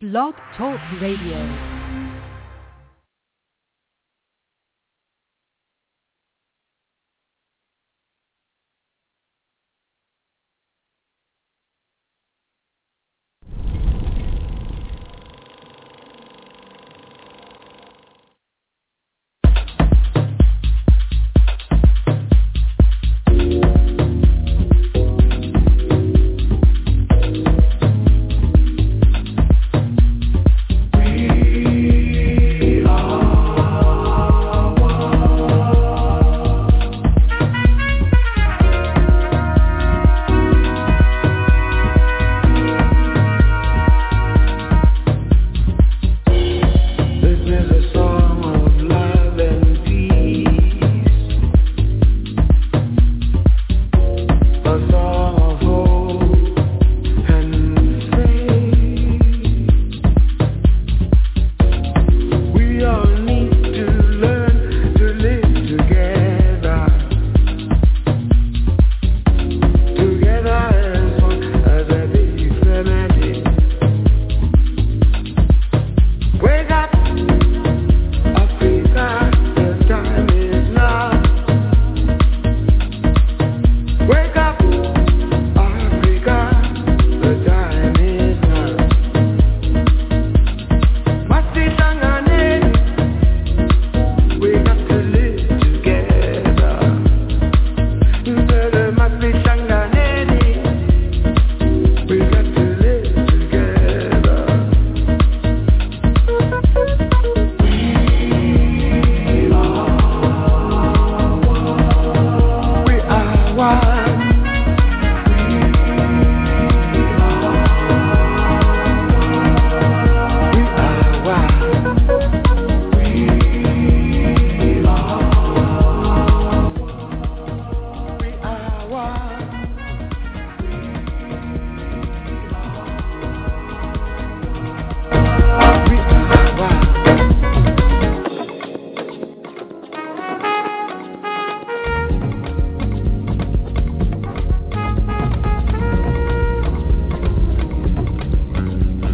Blog Talk Radio.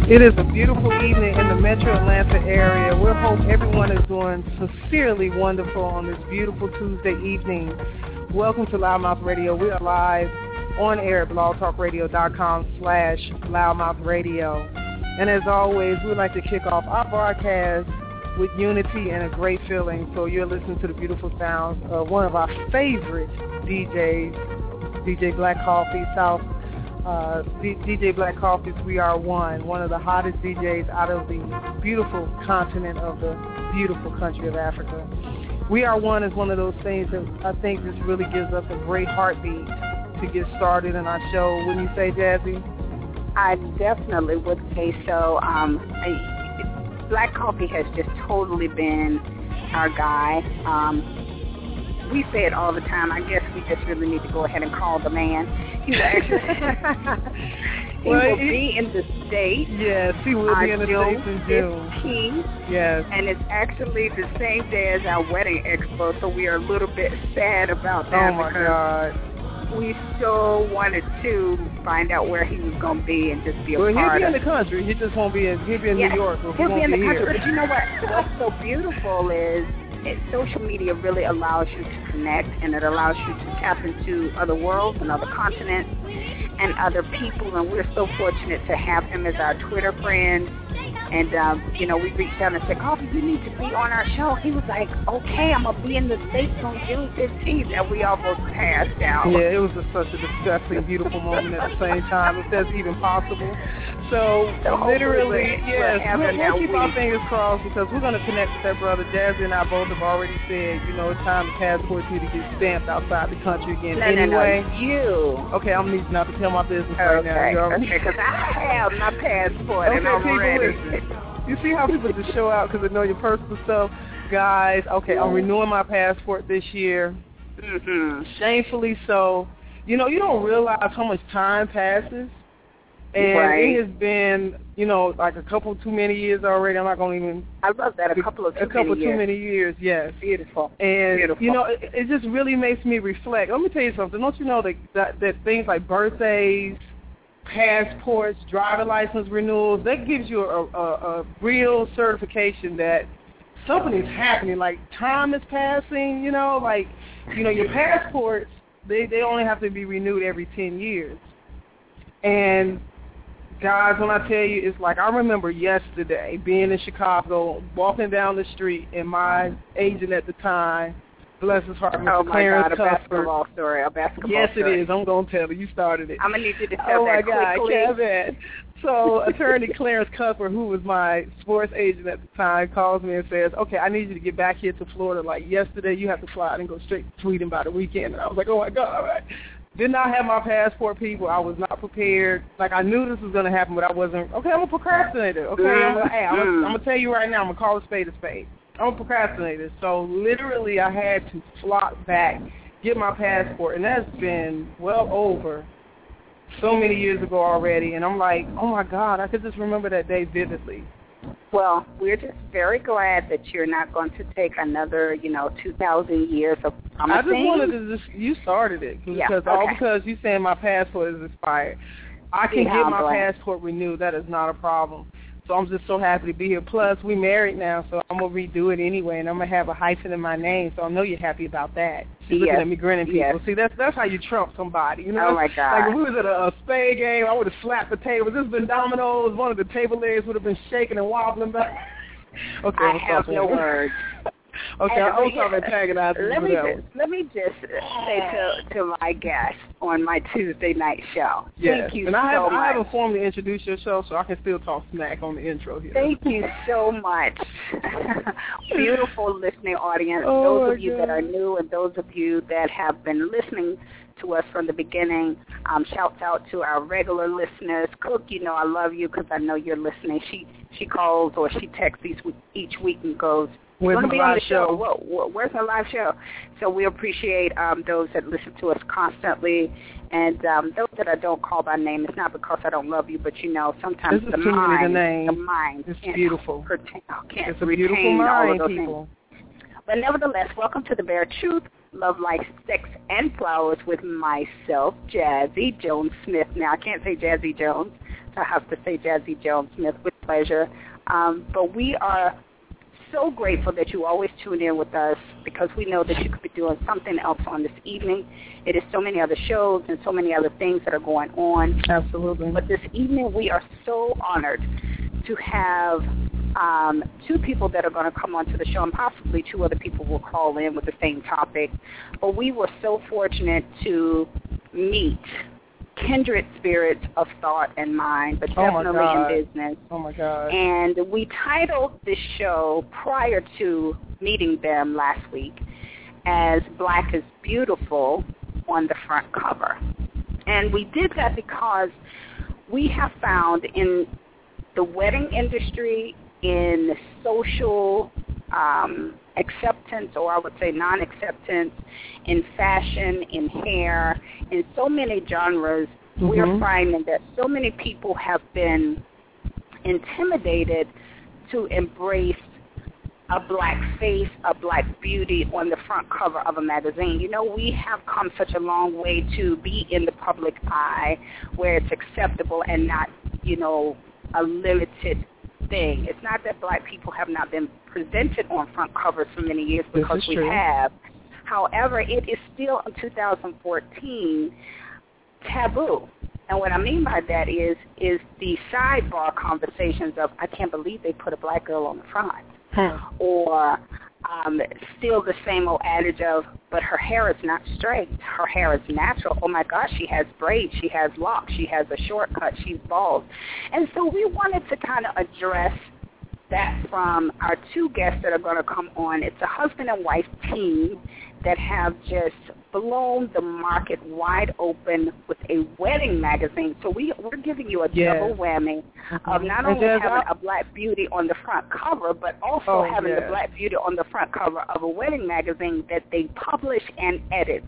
It is a beautiful evening in the metro Atlanta area. We hope everyone is doing sincerely wonderful on this beautiful Tuesday evening. Welcome to LouddMouth Radio. We are live on air at blogtalkradio.com slash louddmouth radio. And as always, we like to kick off our broadcast with unity and a great feeling. So you're listening to the beautiful sounds of one of our favorite DJs, DJ Black Coffee, South uh, DJ Black Coffee's We Are One, one of the hottest DJs out of the beautiful continent of the beautiful country of Africa. We Are One is one of those things that I think just really gives us a great heartbeat to get started in our show. Wouldn't you say, Jazzie? I definitely would say so. Um, I, Black Coffee has just totally been our guy. Um, we say it all the time. I guess we just really need to go ahead and call the man. He's actually he Well, will be in the state Yes, he will be in the on States in June. 15th, Yes. and it's actually the same day as our wedding expo. So we are a little bit sad about that Oh my because God. we so wanted to find out where he was going to be and just be a Well, he'll be of in the country. He just won't be in. He'll be in Yeah, New York. He'll won't be in the country, but you know what? What's so beautiful is it, social media really allows you to connect and it allows you to tap into other worlds and other continents and other people. And we're so fortunate to have him as our Twitter friend. And um, you know, we reached out and said, "Coffee, you need to be on our show." He was like, "Okay, I'm gonna be in the states on June 15th," and we almost passed out. Yeah, it was just such a disgusting, beautiful moment at the same time, if that's even possible. So, So literally, yes, we'll, we'll keep our fingers crossed because we're going to connect with that brother. Jazzy and I both have already said, you know, it's time the passport you to get stamped outside the country again. No, anyway, no, no, you. okay, I'm needing not to tell my business right now. Okay, okay, because I have my passport and I'm people, ready. listen. You see how people just show out because they know your personal stuff? Guys, okay, I'm renewing my passport this year. hmm Shamefully so. You know, you don't realize how much time passes. And Right. it has been, you know, like a couple too many years already. I'm not going to even I love that. A couple of too a couple many too years. many years. Yes. Beautiful. And Beautiful. you know, it, it just really makes me reflect. Let me tell you something. Don't you know that that, that things like birthdays passports, driver license renewals. That gives you a, a, a real certification that something is happening. Like time is passing. You know, like you know your passports. They they only have to be renewed every ten years. And guys, when I tell you, it's like I remember yesterday being in Chicago, walking down the street, and my agent at the time, bless his heart, Mr. Oh my Clarence God, a Cuthbert. basketball story, a basketball Yes, it story. is. I'm gonna tell you. You started it. I'm gonna need you to tell Oh my God. Kevin. So attorney Clarence Cuthbert, who was my sports agent at the time, calls me and says, "Okay, I need you to get back here to Florida like yesterday. You have to fly out and go straight to Sweden by the weekend." And I was like, "Oh my God!" All right. Did not have my passport, people. I was not prepared. Like I knew this was going to happen, but I wasn't. Okay, I'm a procrastinator. Okay, I'm gonna, hey, I'm gonna, mm-hmm. I'm gonna tell you right now. I'm gonna call a spade a spade. I'm a procrastinator. So literally, I had to flop back, get my passport, and that's been well over so many years ago already. And I'm like, oh my God, I could just remember that day vividly. Well, we're just very glad that you're not going to take another, you know, 2,000 years of I promising. just wanted to just you started it Yeah, because all because you saying my passport is expired. I can how get my passport renewed. That is not a problem. So I'm just so happy to be here. Plus, we married now, so I'm gonna redo it anyway, and I'm gonna have a hyphen in my name. So I know you're happy about that. You're looking at me grinning, people. yes. See, that's that's how you trump somebody. You know? Oh, my God. Like when we was at a, a spade game, I would have slapped the table. This has been dominoes. One of the table legs would have been shaking and wobbling back. okay, I have no words. Okay, And I'm we- sorry, antagonizing Let me just let me just say to to my guest on my Tuesday night show. Yes. Thank you and I, so have, much. I haven't formally introduced your show, so I can still talk smack on the intro here. Thank you so much. Beautiful listening audience. Oh, those of you God. that are new and those of you that have been listening to us from the beginning, um, shouts out to our regular listeners. Cook, you know I love you because I know you're listening. She she calls or she texts each week, each week and goes, Where's going to be on live the show. show? Whoa, whoa, where's our live show? So we appreciate um, those that listen to us constantly, and um, those that I don't call by name. It's not because I don't love you, but you know sometimes the too many to mind, name. the mind, It's can't beautiful. Retain, can't It's a beautiful all of mind, those things. people. But nevertheless, welcome to the Bare Truth, Love, Life, Sex, and Flowers with myself, Jazzie Jones Smith. Now, I can't say Jazzie Jones, so I have to say Jazzie Jones Smith with pleasure. Um, but we are so grateful that you always tune in with us because we know that you could be doing something else on this evening. It is so many other shows and so many other things that are going on. Absolutely. But this evening, we are so honored to have um, two people that are going to come onto the show, and possibly two other people will call in with the same topic. But we were so fortunate to meet kindred spirits of thought and mind, but Oh, definitely God. in business. Oh my God. And we titled this show prior to meeting them last week as Black is Beautiful on the front cover. And we did that because we have found in the wedding industry, in the social um, acceptance, or I would say non-acceptance, in fashion, in hair, in so many genres, we're Mhm. finding that so many people have been intimidated to embrace a black face, a black beauty on the front cover of a magazine. You know, we have come such a long way to be in the public eye where it's acceptable and not, you know, a limited thing. It's not that black people have not been presented on front covers for many years because we true. have. However, it is still in 2014 taboo. And what I mean by that is is the sidebar conversations of I can't believe they put a black girl on the front or um, still the same old adage of, but her hair is not straight. Her hair is natural. Oh my gosh, she has braids. She has locks. She has a shortcut. She's bald. And so we wanted to kind of address that from our two guests that are going to come on. It's a husband and wife team that have just blown the market wide open with a wedding magazine. So we, we're giving you a Yes. double whammy of not only having a black beauty on the front cover, but also Oh, having the black beauty on the front cover of a wedding magazine that they publish and edit.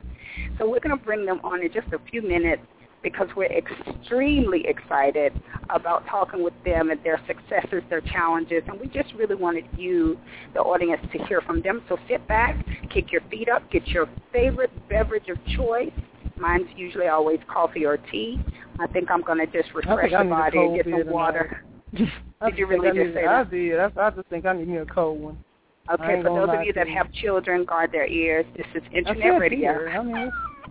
So we're going to bring them on in just a few minutes because we're extremely excited about talking with them and their successes, their challenges, and we just really wanted you, the audience, to hear from them. So sit back, kick your feet up, get your favorite beverage of choice, Mine's usually always coffee or tea. I think I'm going to just refresh the body and get some water. did you really just say that? I did. I, I just think I need me a cold one. Okay, for those of you that have children, guard their ears. This is internet radio.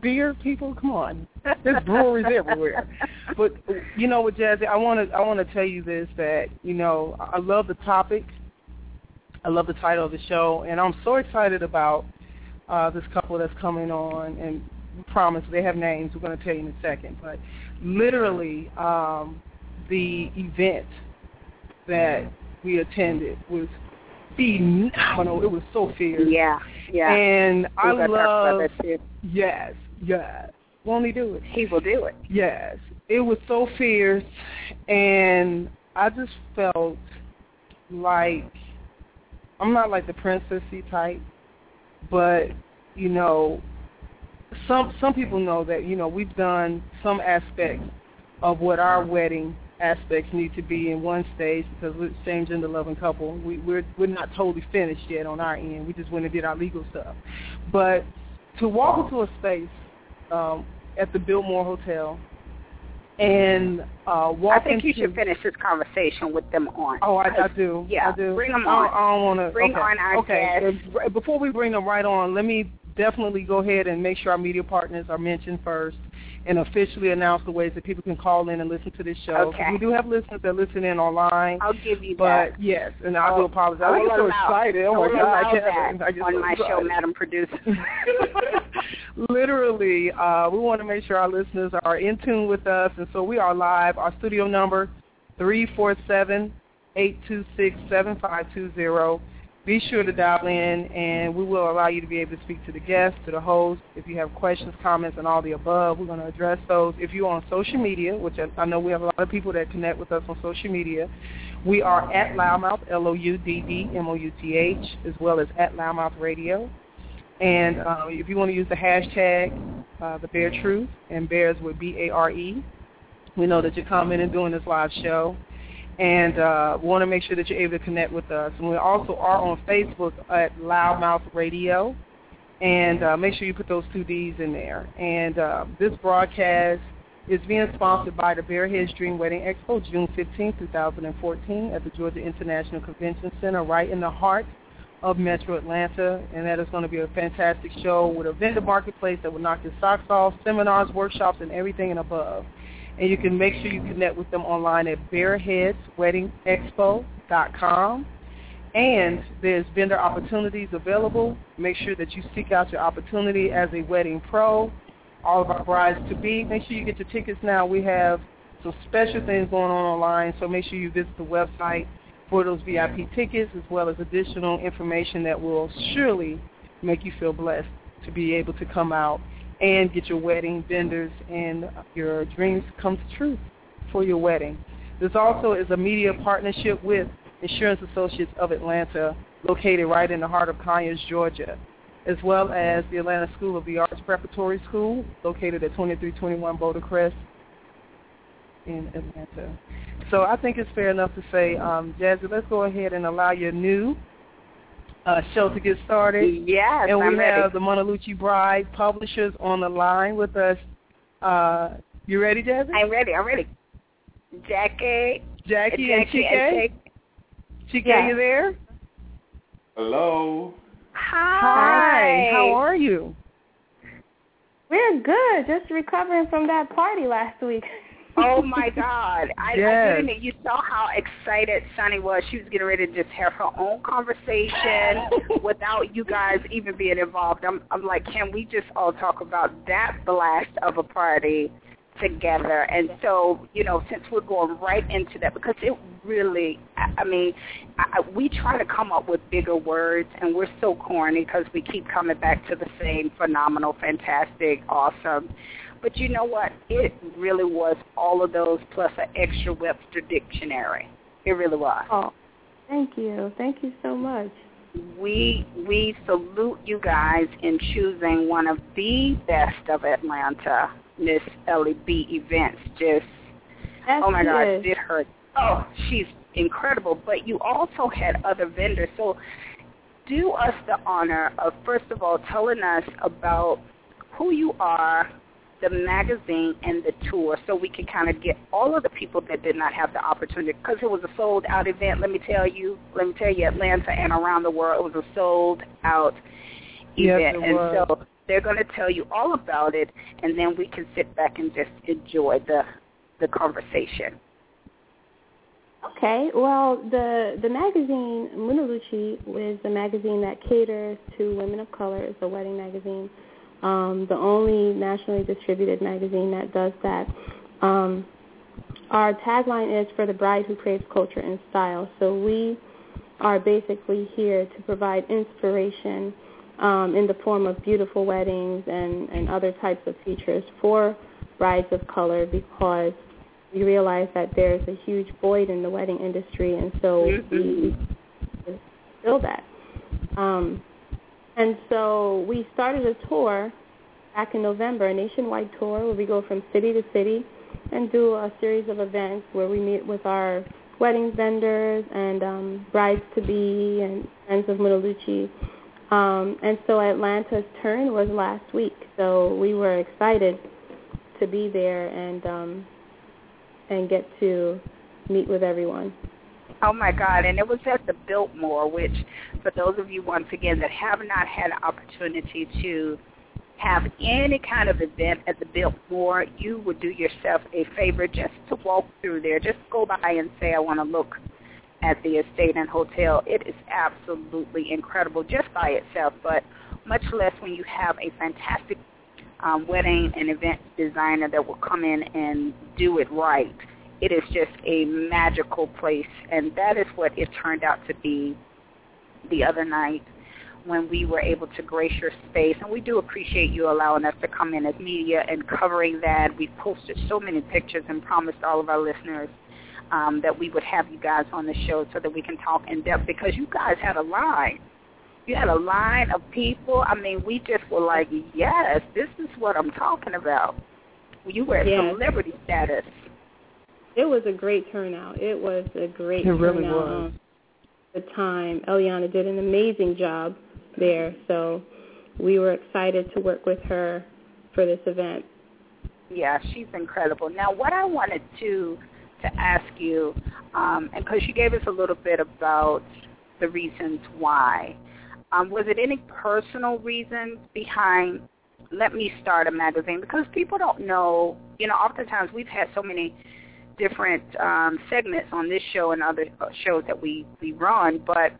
Beer. I mean, it's beer, people, come on. There's breweries everywhere. But you know what, Jazzie, I want to I want to tell you this that you know I love the topic. I love the title of the show, and I'm so excited about uh, this couple that's coming on. And we promise they have names. We're going to tell you in a second. But literally, um, the event that we attended was phenomenal. It was so fierce. Yeah, yeah. And I We're gonna talk about love that yes, yes. Won't he do it? He will do it. Yes. It was so fierce and I just felt like I'm not like the princessy type, but you know, some some people know that, you know, we've done some aspects of what our wedding aspects need to be in one stage because we're same gender loving couple. We we're we're not totally finished yet on our end. We just went and did our legal stuff. But to walk into a space um, at the Biltmore Hotel and uh, walk I think you should finish this conversation with them on. Oh, I, I do. Yeah, I do. Bring them on. I don't want to. Bring okay. on our okay. guests. Before we bring them right on, let me definitely go ahead and make sure our media partners are mentioned first, and officially announce the ways that people can call in and listen to this show. Okay. We do have listeners that listen in online. I'll give you But that. yes, and I Oh, do apologize. I'm so excited. Oh I my God, I can't. I get on my show. Madam Producer. Literally, uh, we want to make sure our listeners are in tune with us, and so we are live. Our studio number, three four seven eight two six seven five two zero. Be sure to dial in, and we will allow you to be able to speak to the guests, to the host. If you have questions, comments, and all the above, we're going to address those. If you're on social media, which I, know we have a lot of people that connect with us on social media, we are at LouddMouth, L-O-U-D-D-M-O-U-T-H, as well as at LouddMouth Radio. And uh, if you want to use the hashtag, uh, the Bare Truth, and Bears with B-A-R-E, we know that you're commenting during this live show. And uh, want to make sure that you're able to connect with us. And we also are on Facebook at LouddMouth Radio. And uh, make sure you put those two D's in there. And uh, this broadcast is being sponsored by the Bare Heads Dream Wedding Expo, June 15, 2014, at the Georgia International Convention Center, right in the heart of Metro Atlanta, and that is going to be a fantastic show with a vendor marketplace that will knock your socks off, seminars, workshops, and everything and above. And you can make sure you connect with them online at bareheadsweddingexpo.com. And there's vendor opportunities available. Make sure that you seek out your opportunity as a wedding pro. All of our brides to be. Make sure you get your tickets now. We have some special things going on online, so make sure you visit the website for those VIP tickets as well as additional information that will surely make you feel blessed to be able to come out and get your wedding vendors and your dreams come true for your wedding. This also is a media partnership with Insurance Associates of Atlanta, located right in the heart of Conyers, Georgia, as well as the Atlanta School of the Arts Preparatory School, located at 2321 Boulder Crest in Atlanta. So I think it's fair enough to say, um, Jazzie, let's go ahead and allow your new uh, show to get started. Yes, and we I'm ready. have the Munaluchi Bride publishers on the line with us. Uh, you ready, Jazzie? I'm ready. I'm ready. Jackie. Jackie and Jackie Chike? and Chike, Yeah. you there? Hello. Hi. Hi. How are you? We're good. Just recovering from that party last week. Oh my God! I, Yes. I didn't. You saw how excited Sunny was. She was getting ready to just have her own conversation without you guys even being involved. I'm, I'm like, can we just all talk about that blast of a party together? And so, you know, since we're going right into that, because it really, I, I mean, I, I- we try to come up with bigger words, and we're so corny because we keep coming back to the same phenomenal, fantastic, awesome. But you know what? It really was all of those plus an extra Webster dictionary. It really was. Oh, thank you. Thank you so much. We we salute you guys in choosing one of the best of Atlanta, Miss Ellie B events. Just oh my is. did her oh, she's incredible. But you also had other vendors. So do us the honor of first of all telling us about who you are, the magazine and the tour so we can kind of get all of the people that did not have the opportunity because it was a sold out event let me tell you let me tell you atlanta and around the world it was a sold out Yes, event it and was. so they're going to tell you all about it and then we can sit back and just enjoy the the conversation Okay, well, the the magazine Munaluchi is a magazine that caters to women of color. It's a wedding magazine, um, the only nationally distributed magazine that does that. Um, our tagline is for the bride who craves culture and style. So we are basically here to provide inspiration um, in the form of beautiful weddings and, and other types of features for brides of color because we realize that there's a huge void in the wedding industry, and so we we fill that. Um, and so we started a tour back in November, a nationwide tour where we go from city to city and do a series of events where we meet with our wedding vendors and um, brides to be and friends of Munaluchi. Um, and so Atlanta's turn was last week, so we were excited to be there and um, and get to meet with everyone. Oh my God! And it was at the Biltmore, which, for those of you once again that have not had an opportunity to have any kind of event at the Biltmore, you would do yourself a favor just to walk through there. Just go by and say, "I want to look at the estate and hotel." It is absolutely incredible just by itself, but much less when you have a fantastic um, wedding and event designer that will come in and do it right. It is just a magical place, and that is what it turned out to be the other night when we were able to grace your space. And we do appreciate you allowing us to come in as media and covering that. We posted so many pictures and promised all of our listeners um, that we would have you guys on the show so that we can talk in depth because you guys had a line you had a line of people. I mean, we just were like, yes, this is what I'm talking about. You were at Yes. celebrity status. It was a great turnout. It was a great It really turnout. was. The time, Eliana did an amazing job there, so we were excited to work with her for this event. Yeah, she's incredible. Now, what I wanted to to ask you, um, and because you gave us a little bit about the reasons why, um, was it any personal reasons behind let me start a magazine? Because people don't know, you know, oftentimes we've had so many different um, segments on this show and other shows that we, we run, but,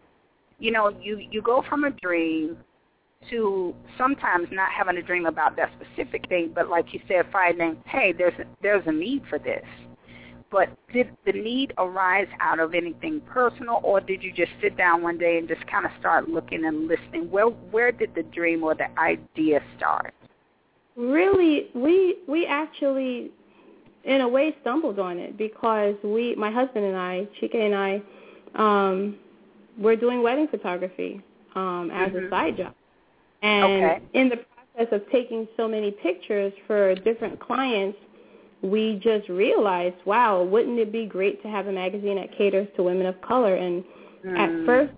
you know, you, you go from a dream to sometimes not having a dream about that specific thing, but like you said, finding, hey, there's a, there's a need for this. But did the need arise out of anything personal, or did you just sit down one day and just kind of start looking and listening? Where where did the dream or the idea start? Really, we we actually, in a way, stumbled on it because we, my husband and I, Chike and I, um, we're doing wedding photography um, as Mhm. a side job, and Okay. in the process of taking so many pictures for different clients, we just realized, wow, wouldn't it be great to have a magazine that caters to women of color? And at Mm. first,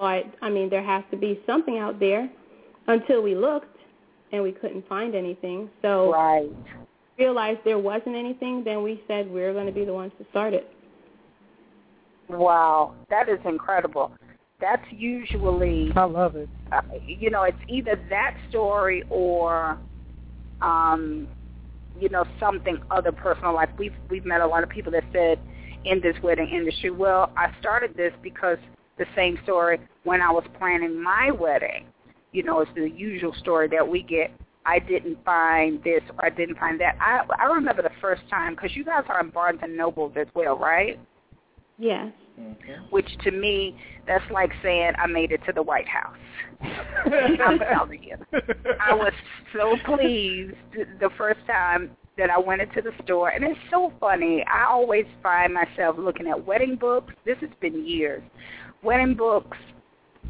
I, I mean, there has to be something out there until we looked and we couldn't find anything. So right. Realized there wasn't anything, then we said we're going to be the ones to start it. Wow, that is incredible. That's usually I love it. uh, you know, it's either that story or, um, you know, something other personal. Like we've we've met a lot of people that said in this wedding industry, well, I started this because the same story when I was planning my wedding. You know, it's the usual story that we get. I didn't find this or I didn't find that. I I remember the first time because you guys are in Barnes and Nobles as well, right? Yes. which to me that's like saying I made it to the White House. I'm telling you. I was so pleased the first time that I went into the store and it's so funny. I always find myself looking at wedding books. This has been years. Wedding books,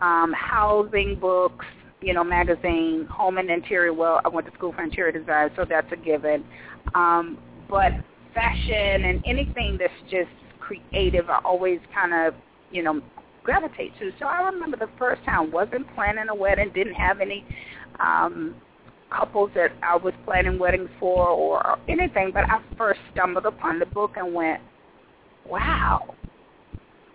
um, housing books, you know, magazine, home and interior. Well, I went to school for interior design, so that's a given. Um, but fashion and anything that's just creative, I always kind of, you know, gravitate to. So I remember the first time wasn't planning a wedding, didn't have any um couples that I was planning weddings for or anything, but I first stumbled upon the book and went, wow,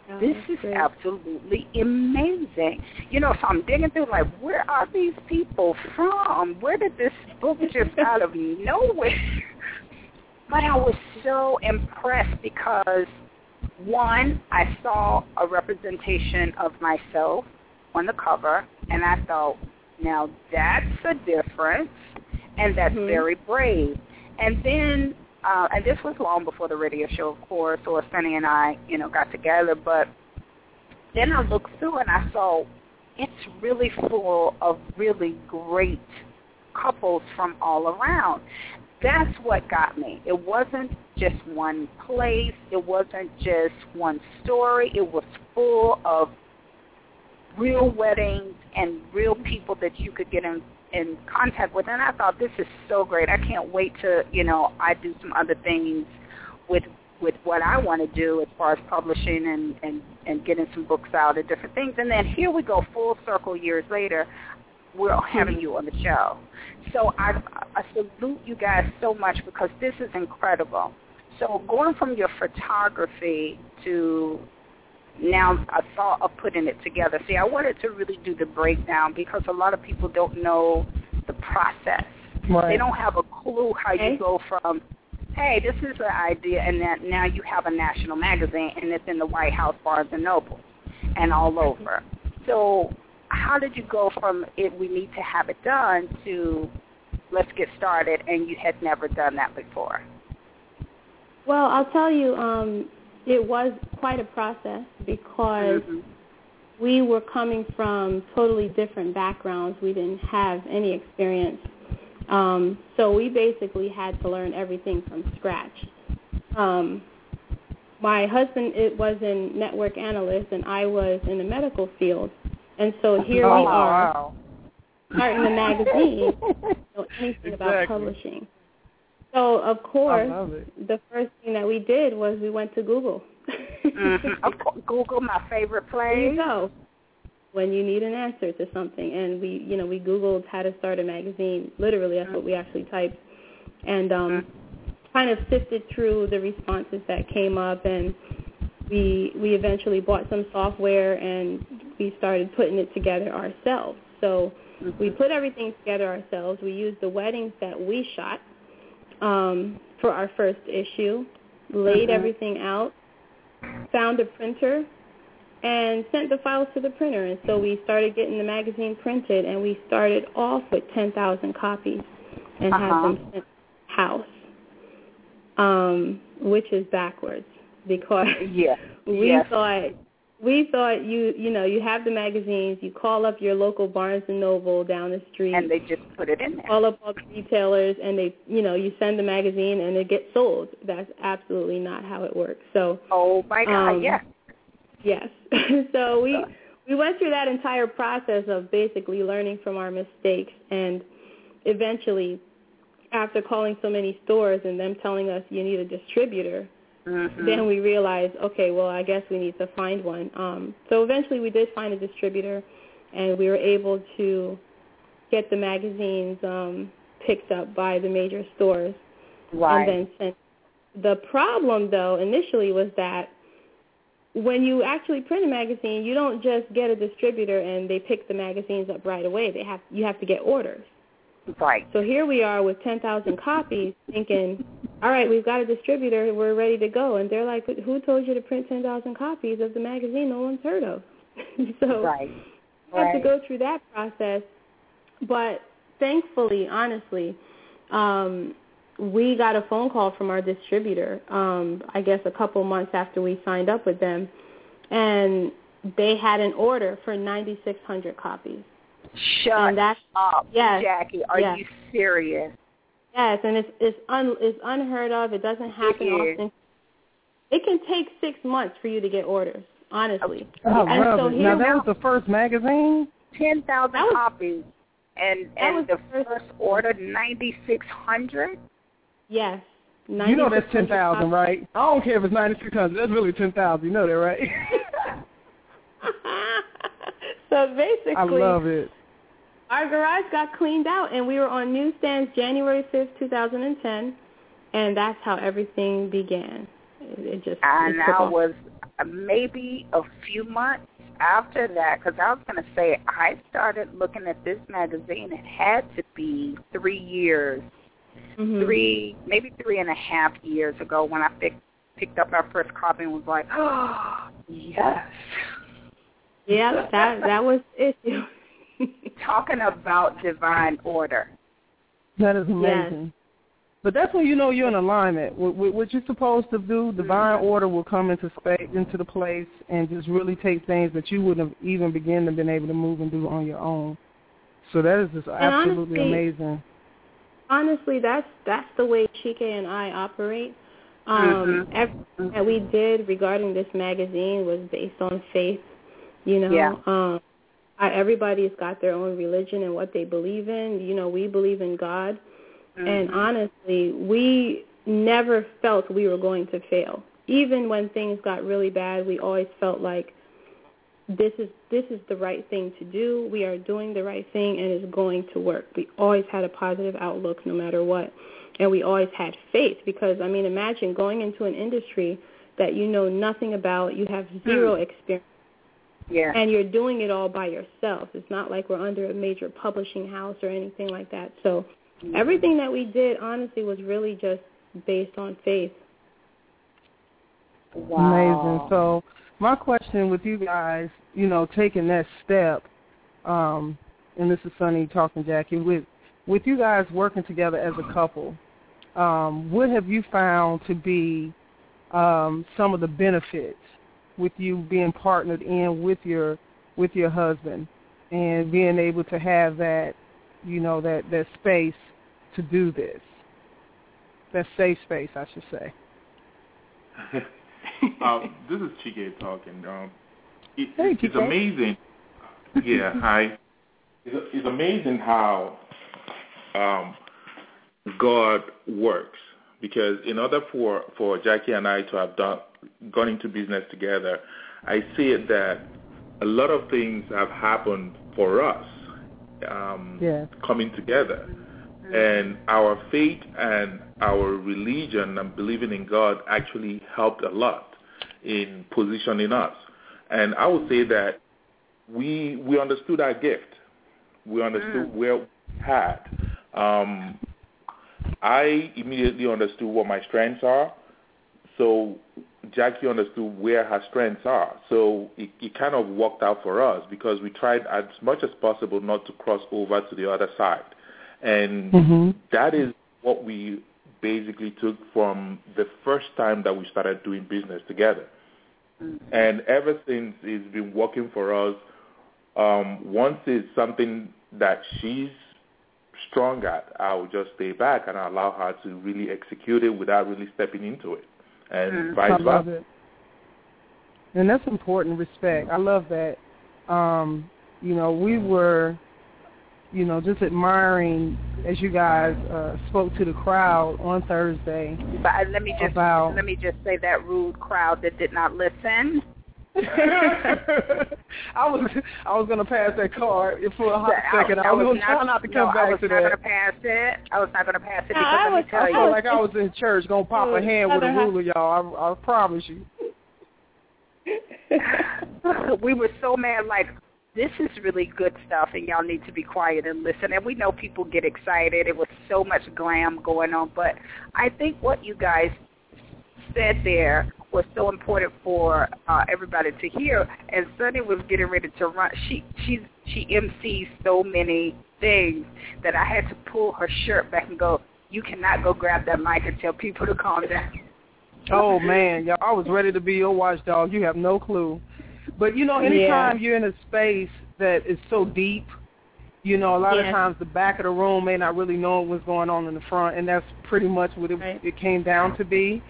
Oh, this is great. absolutely amazing. You know, so I'm digging through like, where are these people from? Where did this book just out of nowhere? but I was so impressed because one, I saw a representation of myself on the cover, and I thought, now that's a difference, and that's Mhm. very brave. And then, uh, and this was long before the radio show, of course, or Sunny and I, you know, got together. But then I looked through and I saw it's really full of really great couples from all around. That's what got me. It wasn't just one place. It wasn't just one story. It was full of real weddings and real people that you could get in in contact with and I thought this is so great. I can't wait to, you know, I do some other things with with what I want to do as far as publishing and, and, and getting some books out and different things. And then here we go full circle years later, we're having mm-hmm. you on the show. So I, I salute you guys so much because this is incredible. So going from your photography to now a thought of putting it together. See, I wanted to really do the breakdown because a lot of people don't know the process. Right. They don't have a clue how Okay. you go from, hey, this is an idea, and that now you have a national magazine, and it's in the White House, Barnes and Noble, and all over. So how did you go from it, we need to have it done, to let's get started, and you had never done that before? Well, I'll tell you, um, it was quite a process because Mhm. we were coming from totally different backgrounds. We didn't have any experience. Um, so we basically had to learn everything from scratch. Um, my husband it was in network analyst and I was in the medical field. And so here oh, we are Wow. starting the magazine, know anything about publishing. So of course the first thing that we did was we went to Google. Mhm. Of course, Google, my favorite There you place. go. When you need an answer to something, and we, you know, we Googled how to start a magazine. Literally, that's what we actually typed, and um, kind of sifted through the responses that came up, and we we eventually bought some software and we started putting it together ourselves. So we put everything together ourselves. We used the weddings that we shot um, for our first issue, laid everything out, found a printer, and sent the files to the printer. And so we started getting the magazine printed, and we started off with 10,000 copies and Uh-huh. had them sent house, um, which is backwards because Yes. we yes. thought we thought you you know you have the magazines you call up your local Barnes and Noble down the street and they just put it in there. call up all the retailers and they you know you send the magazine and it gets sold that's absolutely not how it works so Oh my God! um, yes. yes so we we went through that entire process of basically learning from our mistakes and eventually after calling so many stores and them telling us you need a distributor Mhm. then we realized, okay, well, I guess we need to find one. Um, so eventually we did find a distributor, and we were able to get the magazines um, picked up by the major stores right. and then sent. The problem, though, initially was that when you actually print a magazine, you don't just get a distributor and they pick the magazines up right away. They have you have to get orders. right. So here we are with 10,000 copies thinking, all right, we've got a distributor, we're ready to go. And they're like, who told you to print 10,000 copies of the magazine no one's heard of? so Right. I had to go through that process. But thankfully, honestly, um, we got a phone call from our distributor, um, I guess a couple months after we signed up with them, and they had an order for 9,600 copies. Shut and that's up, yes, Jackie. Are yes. you serious? Yes, and it's it's un it's unheard of. It doesn't happen is. often. It can take six months for you to get orders, honestly. Oh, I And love so here Now we- that was the first magazine. Ten thousand copies, and and was the the first- first order ninety six hundred. Yes. You know that's ten thousand, right? I don't care if it's ninety six hundred. That's really ten thousand. You know that, right? so basically, I love it. Our garage got cleaned out, and we were on newsstands January 5th, 2010, and that's how everything began. It, it just And it I was uh, maybe a few months after that, because I was going to say I started looking at this magazine. It had to be three years, Mhm. three, maybe three and a half years ago when I picked picked up our first copy and was like, oh, yes. Yeah, that that was the issue. Talking about divine order. That is amazing. But that's when you know you're in alignment. What, what, what you're supposed to do, divine order will come into space, into the place, and just really take things that you wouldn't have even begun to been able to move and do on your own. So that is just absolutely honestly- amazing. Honestly, that's that's the way Chike and I operate. Um, everything that we did regarding this magazine was based on faith. You know, Yeah. um, I, everybody's got their own religion and what they believe in. You know, we believe in God, mm-hmm. and honestly, we never felt we were going to fail. Even when things got really bad, we always felt like this is this is the right thing to do. We are doing the right thing and it's going to work. We always had a positive outlook no matter what. And we always had faith because I mean imagine going into an industry that you know nothing about, you have hmm. zero experience Yeah. and you're doing it all by yourself. It's not like we're under a major publishing house or anything like that. So everything that we did honestly was really just based on faith. wow. Amazing. So my question with you guys, you know, taking that step, um, and this is Sunny talking, Jackie, with with you guys working together as a couple, um, what have you found to be um, some of the benefits with you being partnered in with your with your husband and being able to have that, you know, that that space to do this, that safe space, I should say. um, this is Chike talking. Um, it, Hey, it's Chike. amazing. Yeah, hi. It's, it's amazing how um, God works because in order for, for Jackie and I to have done, gone into business together, I see it that a lot of things have happened for us um, Yeah. coming together. And our faith and our religion and believing in God actually helped a lot in positioning us. And I would say that we we understood our gift. We understood where we had. Um, I immediately understood what my strengths are. So Jackie understood where her strengths are. So it, it kind of worked out for us because we tried as much as possible not to cross over to the other side. And Mm-hmm. that is what we basically took from the first time that we started doing business together. And ever since it's been working for us. Um, once it's something that she's strong at, I will just stay back and allow her to really execute it without really stepping into it, and I vice love versa. it. And that's important, respect. I love that. Um, you know, we were, you know, just admiring as you guys uh, spoke to the crowd on Thursday But uh, let me just about let me just say that rude crowd that did not listen. I was I was gonna pass that card for a hot I- second. I, I was, was gonna try not to no, come I was not that. gonna pass it. I was not gonna pass it No, because I was- me tell I I felt like I was in church gonna pop a hand with a ruler, y'all. I, I promise you. we were so mad like this is really good stuff and y'all need to be quiet and listen and we know people get excited it was so much glam going on but i think what you guys said there was so important for uh, everybody to hear and sunny was getting ready to run she she's she mcs so many things that i had to pull her shirt back and go you cannot go grab that mic and tell people to calm down Oh man, y'all, I was ready to be your watchdog. You have no clue. But you know, anytime you're in a space that is so deep, you know, a lot of times the back of the room may not really know what's going on in the front, and that's pretty much what it, Right. it came down to be.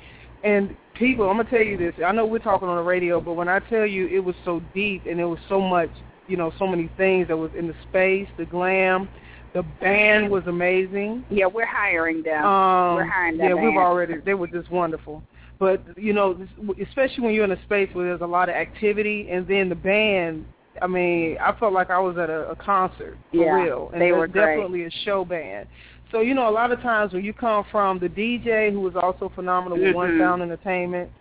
And people, I'm gonna tell you this. I know we're talking on the radio, but when I tell you it was so deep and there was so much, you know, so many things that was in the space, the glam, the band was amazing. yeah we're hiring them Um, we're hiring them yeah, we've already. They were just wonderful. But you know, especially when you're in a space where there's a lot of activity, and then the band I mean, I felt like I was at a, a concert for Yeah, real, and they were great. definitely a show band. So you know, a lot of times when you come from the DJ, who is also phenomenal with One Mhm. Sound Entertainment,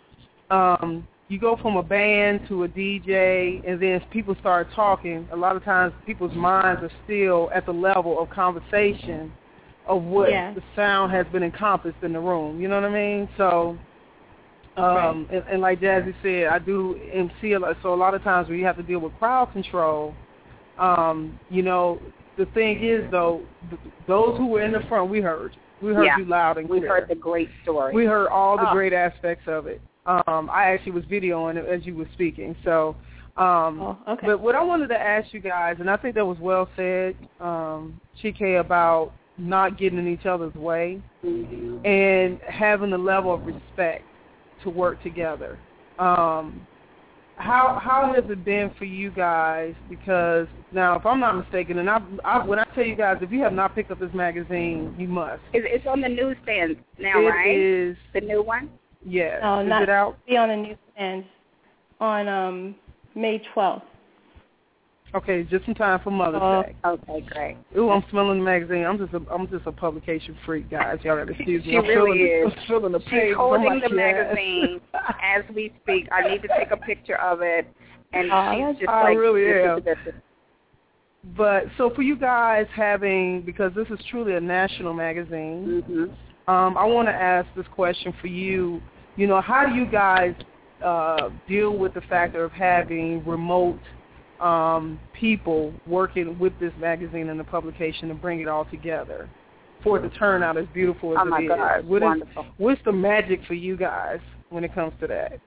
um, you go from a band to a DJ, and then people start talking. A lot of times, people's minds are still at the level of conversation of what Yeah. the sound has been encompassed in the room. You know what I mean? So, um, and, and like Jazzie said, I do MC a lot. So a lot of times when you have to deal with crowd control, um, you know, the thing is though, th- those who were in the front, we heard, we heard Yeah. you loud and clear. We heard the great story. We heard all the Oh. great aspects of it. Um, I actually was videoing it as you were speaking. So, um, Oh, okay. but what I wanted to ask you guys, and I think that was well said, um, Chike, about not getting in each other's way Mhm. and having the level of respect to work together. Um, how how has it been for you guys? Because now, if I'm not mistaken, and I, I when I tell you guys, if you have not picked up this magazine, you must. It's, it's on the newsstand now, It right? is The new one. yes. No, is not it out? be on the newsstand on um May 12th. Okay, just in time for Mother's Oh. Day. Okay, great. Ooh, I'm smelling the magazine. I'm just a I'm just a publication freak, guys. Y'all gotta excuse me. She I'm really feeling, is. I'm feeling the page. She's holding the magazine as we speak. I need to take a picture of it, and Oh, she's just I like, really am. is this is- But so for you guys having because this is truly a national magazine, Mhm. um, I want to ask this question for you. You know, how do you guys uh, deal with the factor of having remote um, people working with this magazine and the publication to bring it all together for it to turn out as beautiful as Oh my it is? God, What is- wonderful. what's the magic for you guys when it comes to that?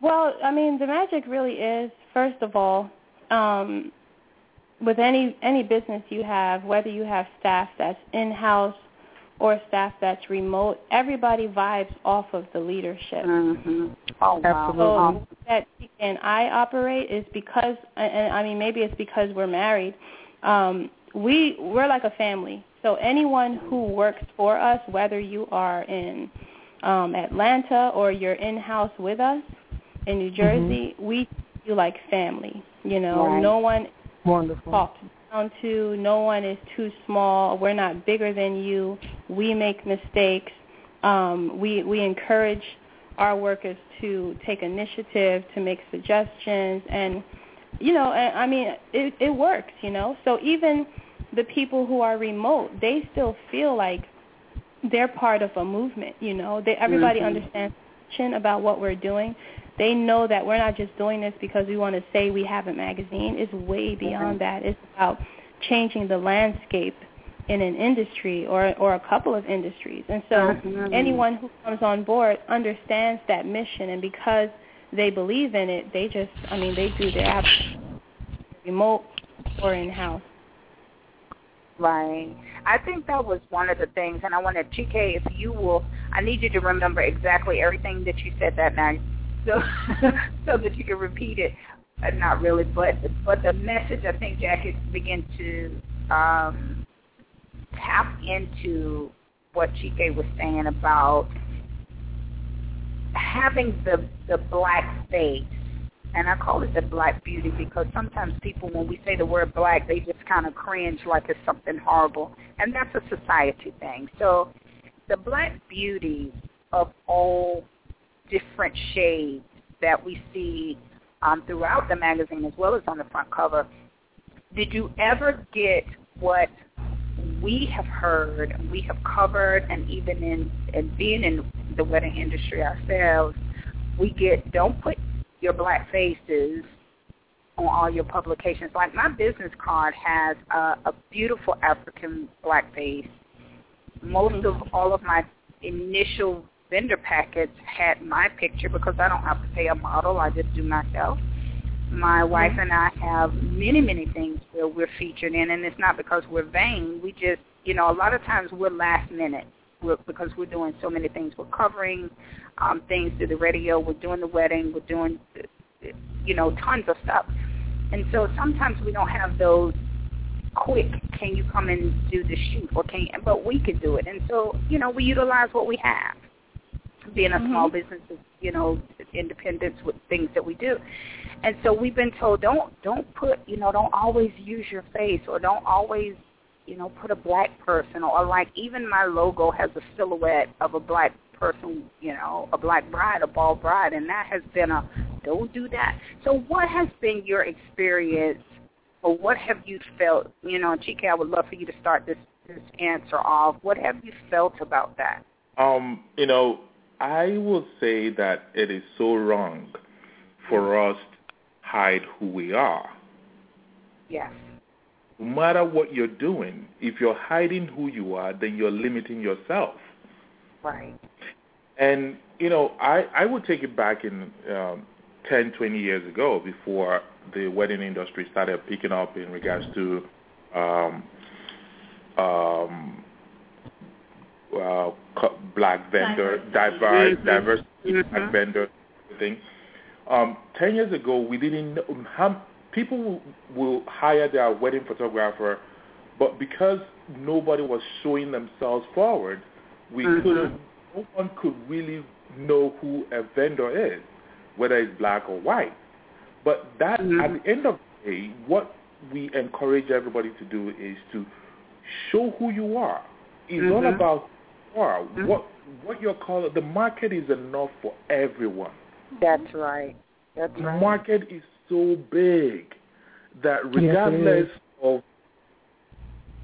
Well, I mean, the magic really is first of all, um, with any any business you have, whether you have staff that's in house or staff that's remote, everybody vibes off of the leadership. Mhm. Oh wow. Absolutely. So that and I operate is because, and I mean maybe it's because we're married. Um, we we're like a family. So anyone who works for us, whether you are in um, Atlanta or you're in house with us in New Jersey, we treat you like family. You know, Right. no one Wonderful. talked down to. No one is too small. We're not bigger than you. We make mistakes. Um, we we encourage our workers to take initiative, to make suggestions, and you know, and, I mean, it it works. You know, so even the people who are remote, they still feel like they're part of a movement. You know, they everybody Mhm. understands about what we're doing they know that we're not just doing this because we want to say we have a magazine. It's way mm-hmm. beyond that. It's about changing the landscape in an industry or or a couple of industries. And so anyone who comes on board understands that mission and because they believe in it, they just I mean they do their remote or in house. Right. I think that was one of the things, and I wanted Chike, if you will, I need you to remember exactly everything that you said that night, so so that you can repeat it. Uh, not really, but but the message I think Jackie began to um, tap into what Chike was saying about having the the black face and I call it the black beauty because sometimes people, when we say the word black, they just kind of cringe like it's something horrible, and that's a society thing. So, the black beauty of all different shades that we see um, throughout the magazine as well as on the front cover. Did you ever get what we have heard, we have covered, and even in, in being in the wedding industry ourselves, we get don't put your black faces on all your publications. Like my business card has a, a beautiful African black face. Most of all of my initial vendor packets had my picture because I don't have to pay a model. I just do myself. My wife and I have many, many things where we're featured in, and it's not because we're vain. We just, you know, a lot of times we're last minute we're, because we're doing so many things. We're covering um, things through the radio. We're doing the wedding. We're doing, you know, tons of stuff. And so sometimes we don't have those quick. Can you come and do the shoot? Or can? You, but we can do it. And so you know, we utilize what we have. Being a Mhm. small business is, you know, independence with things that we do. And so we've been told don't don't put, you know, don't always use your face or don't always, you know, put a black person or like even my logo has a silhouette of a black person, you know, a black bride, a bald bride, and that has been a don't do that. So what has been your experience or what have you felt, you know, Chike, I would love for you to start this this answer off. What have you felt about that? Um, you know, I will say that it is so wrong for us to hide who we are. Yes. No matter what you're doing, if you're hiding who you are, then you're limiting yourself. Right. And, you know, I, I would take it back in um, 10, 20 years ago before the wedding industry started picking up in regards to um, um, uh, black vendor, diverse, diversity Mhm. black vendor thing. Um, Ten years ago, we didn't know how people will, will hire their wedding photographer, but because nobody was showing themselves forward, we Mhm. couldn't. No one could really know who a vendor is, whether it's black or white. But that Mhm. at the end of the day, what we encourage everybody to do is to show who you are. It's all Mhm. about who you are. What what your color. The market is enough for everyone. That's right. That's The right. market is so big that regardless is. of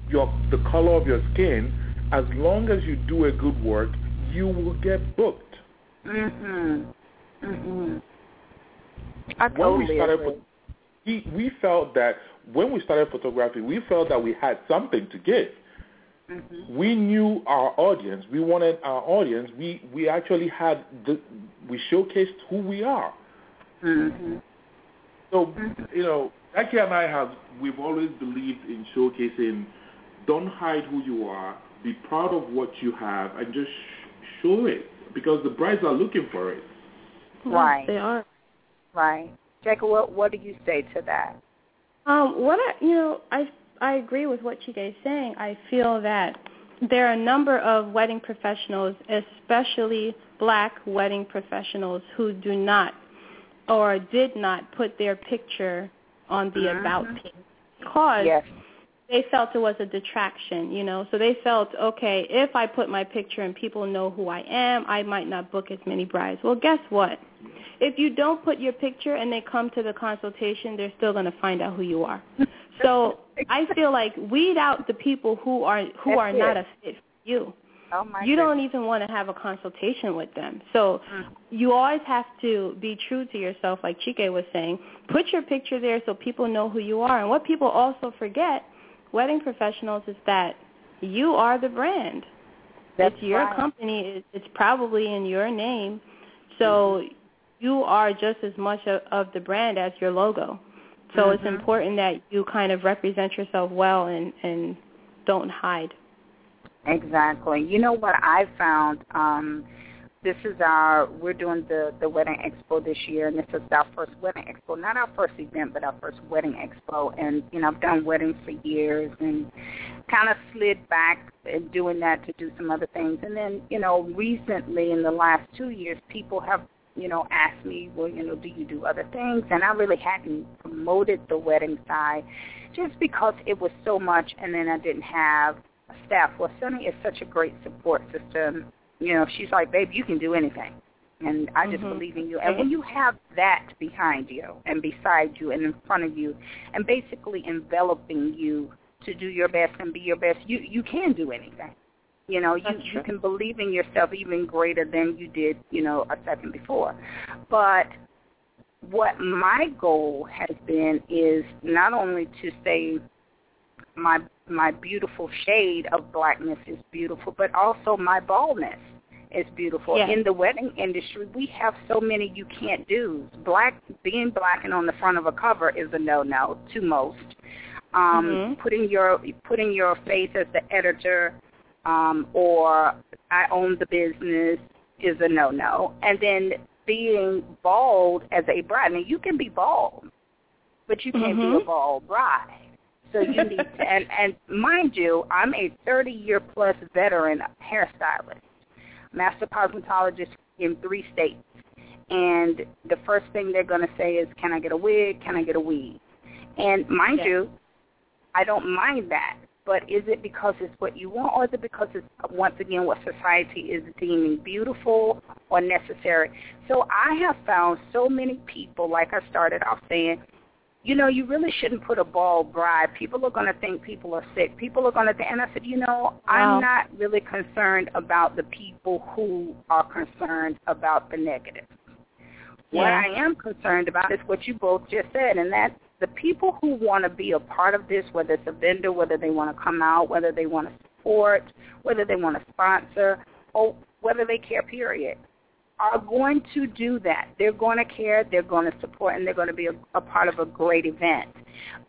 your the color of your skin, as long as you do a good work, you will get booked. Mhm. Mhm. I When we started agree. We we felt that when we started photography, we felt that we had something to give. Mhm. we knew our audience. We wanted our audience. We we actually had the we showcased who we are. Mhm. So Mhm. you know, Jackie and I have we've always believed in showcasing. Don't hide who you are. Be proud of what you have and just sh- show it because the brides are looking for it. Right. They are. Right. Jacob, what what do you say to that? Um, what I, you know, I I agree with what Chike is saying. I feel that there are a number of wedding professionals, especially black wedding professionals, who do not or did not put their picture on the Mhm. about page because Yes. they felt it was a detraction, you know. So they felt, okay, if I put my picture and people know who I am, I might not book as many brides. Well, guess what? If you don't put your picture and they come to the consultation, they're still going to find out who you are. So I feel like weed out the people who are who That's are not a fit for you. Oh my You goodness. don't even want to have a consultation with them. So Mm. you always have to be true to yourself, like Chike was saying. Put your picture there so people know who you are. And what people also forget, wedding professionals, is that you are the brand. That's it's your right. company. It- It's probably in your name. So you are just as much of, of the brand as your logo. So it's Mhm. important that you kind of represent yourself well and, and don't hide. Exactly. You know what I found? Um, this is our we're doing the the wedding expo this year, and this is our first wedding expo. Not our first event, but our first wedding expo. And you know, I've done weddings for years, and kind of slid back and doing that to do some other things. And then you know, recently in the last two years, people have you know asked me, well, you know, do you do other things? And I really hadn't promoted the wedding side just because it was so much, and then I didn't have a staff. Well, Sunny is such a great support system. You know, she's like, babe, you can do anything. And I just Mhm. believe in you. And when you have that behind you and beside you and in front of you and basically enveloping you to do your best and be your best, you you can do anything. You know, you, you can believe in yourself even greater than you did, you know, a second before. But what my goal has been is not only to say my my beautiful shade of blackness is beautiful, but also my baldness is beautiful. Yes. In the wedding industry, we have so many you can't do. Black being black and on the front of a cover is a no no to most. Um, Mhm. Putting your putting your face as the editor um, or I own the business is a no no. And then being bald as a bride. Now you can be bald, but you can't be a Mhm. bald bride. So you need to, and, and mind you, I'm a 30 year plus veteran hairstylist, master cosmetologist, in three states. And the first thing they're going to say is, can I get a wig? Can I get a weave? And mind Yeah. you, I don't mind that. But is it because it's what you want, or is it because it's once again what society is deeming beautiful or necessary? So I have found so many people, like I started off saying, you know, you really shouldn't put a bald bride. People are going to think people are sick. People are going to think, and I said, you know, Wow. I'm not really concerned about the people who are concerned about the negative. What I am concerned about is what you both just said, and that's the people who want to be a part of this, whether it's a vendor, whether they want to come out, whether they want to support, whether they want to sponsor, or whether they care, period, are going to do that. They're going to care, they're going to support, and they're going to be a, a part of a great event.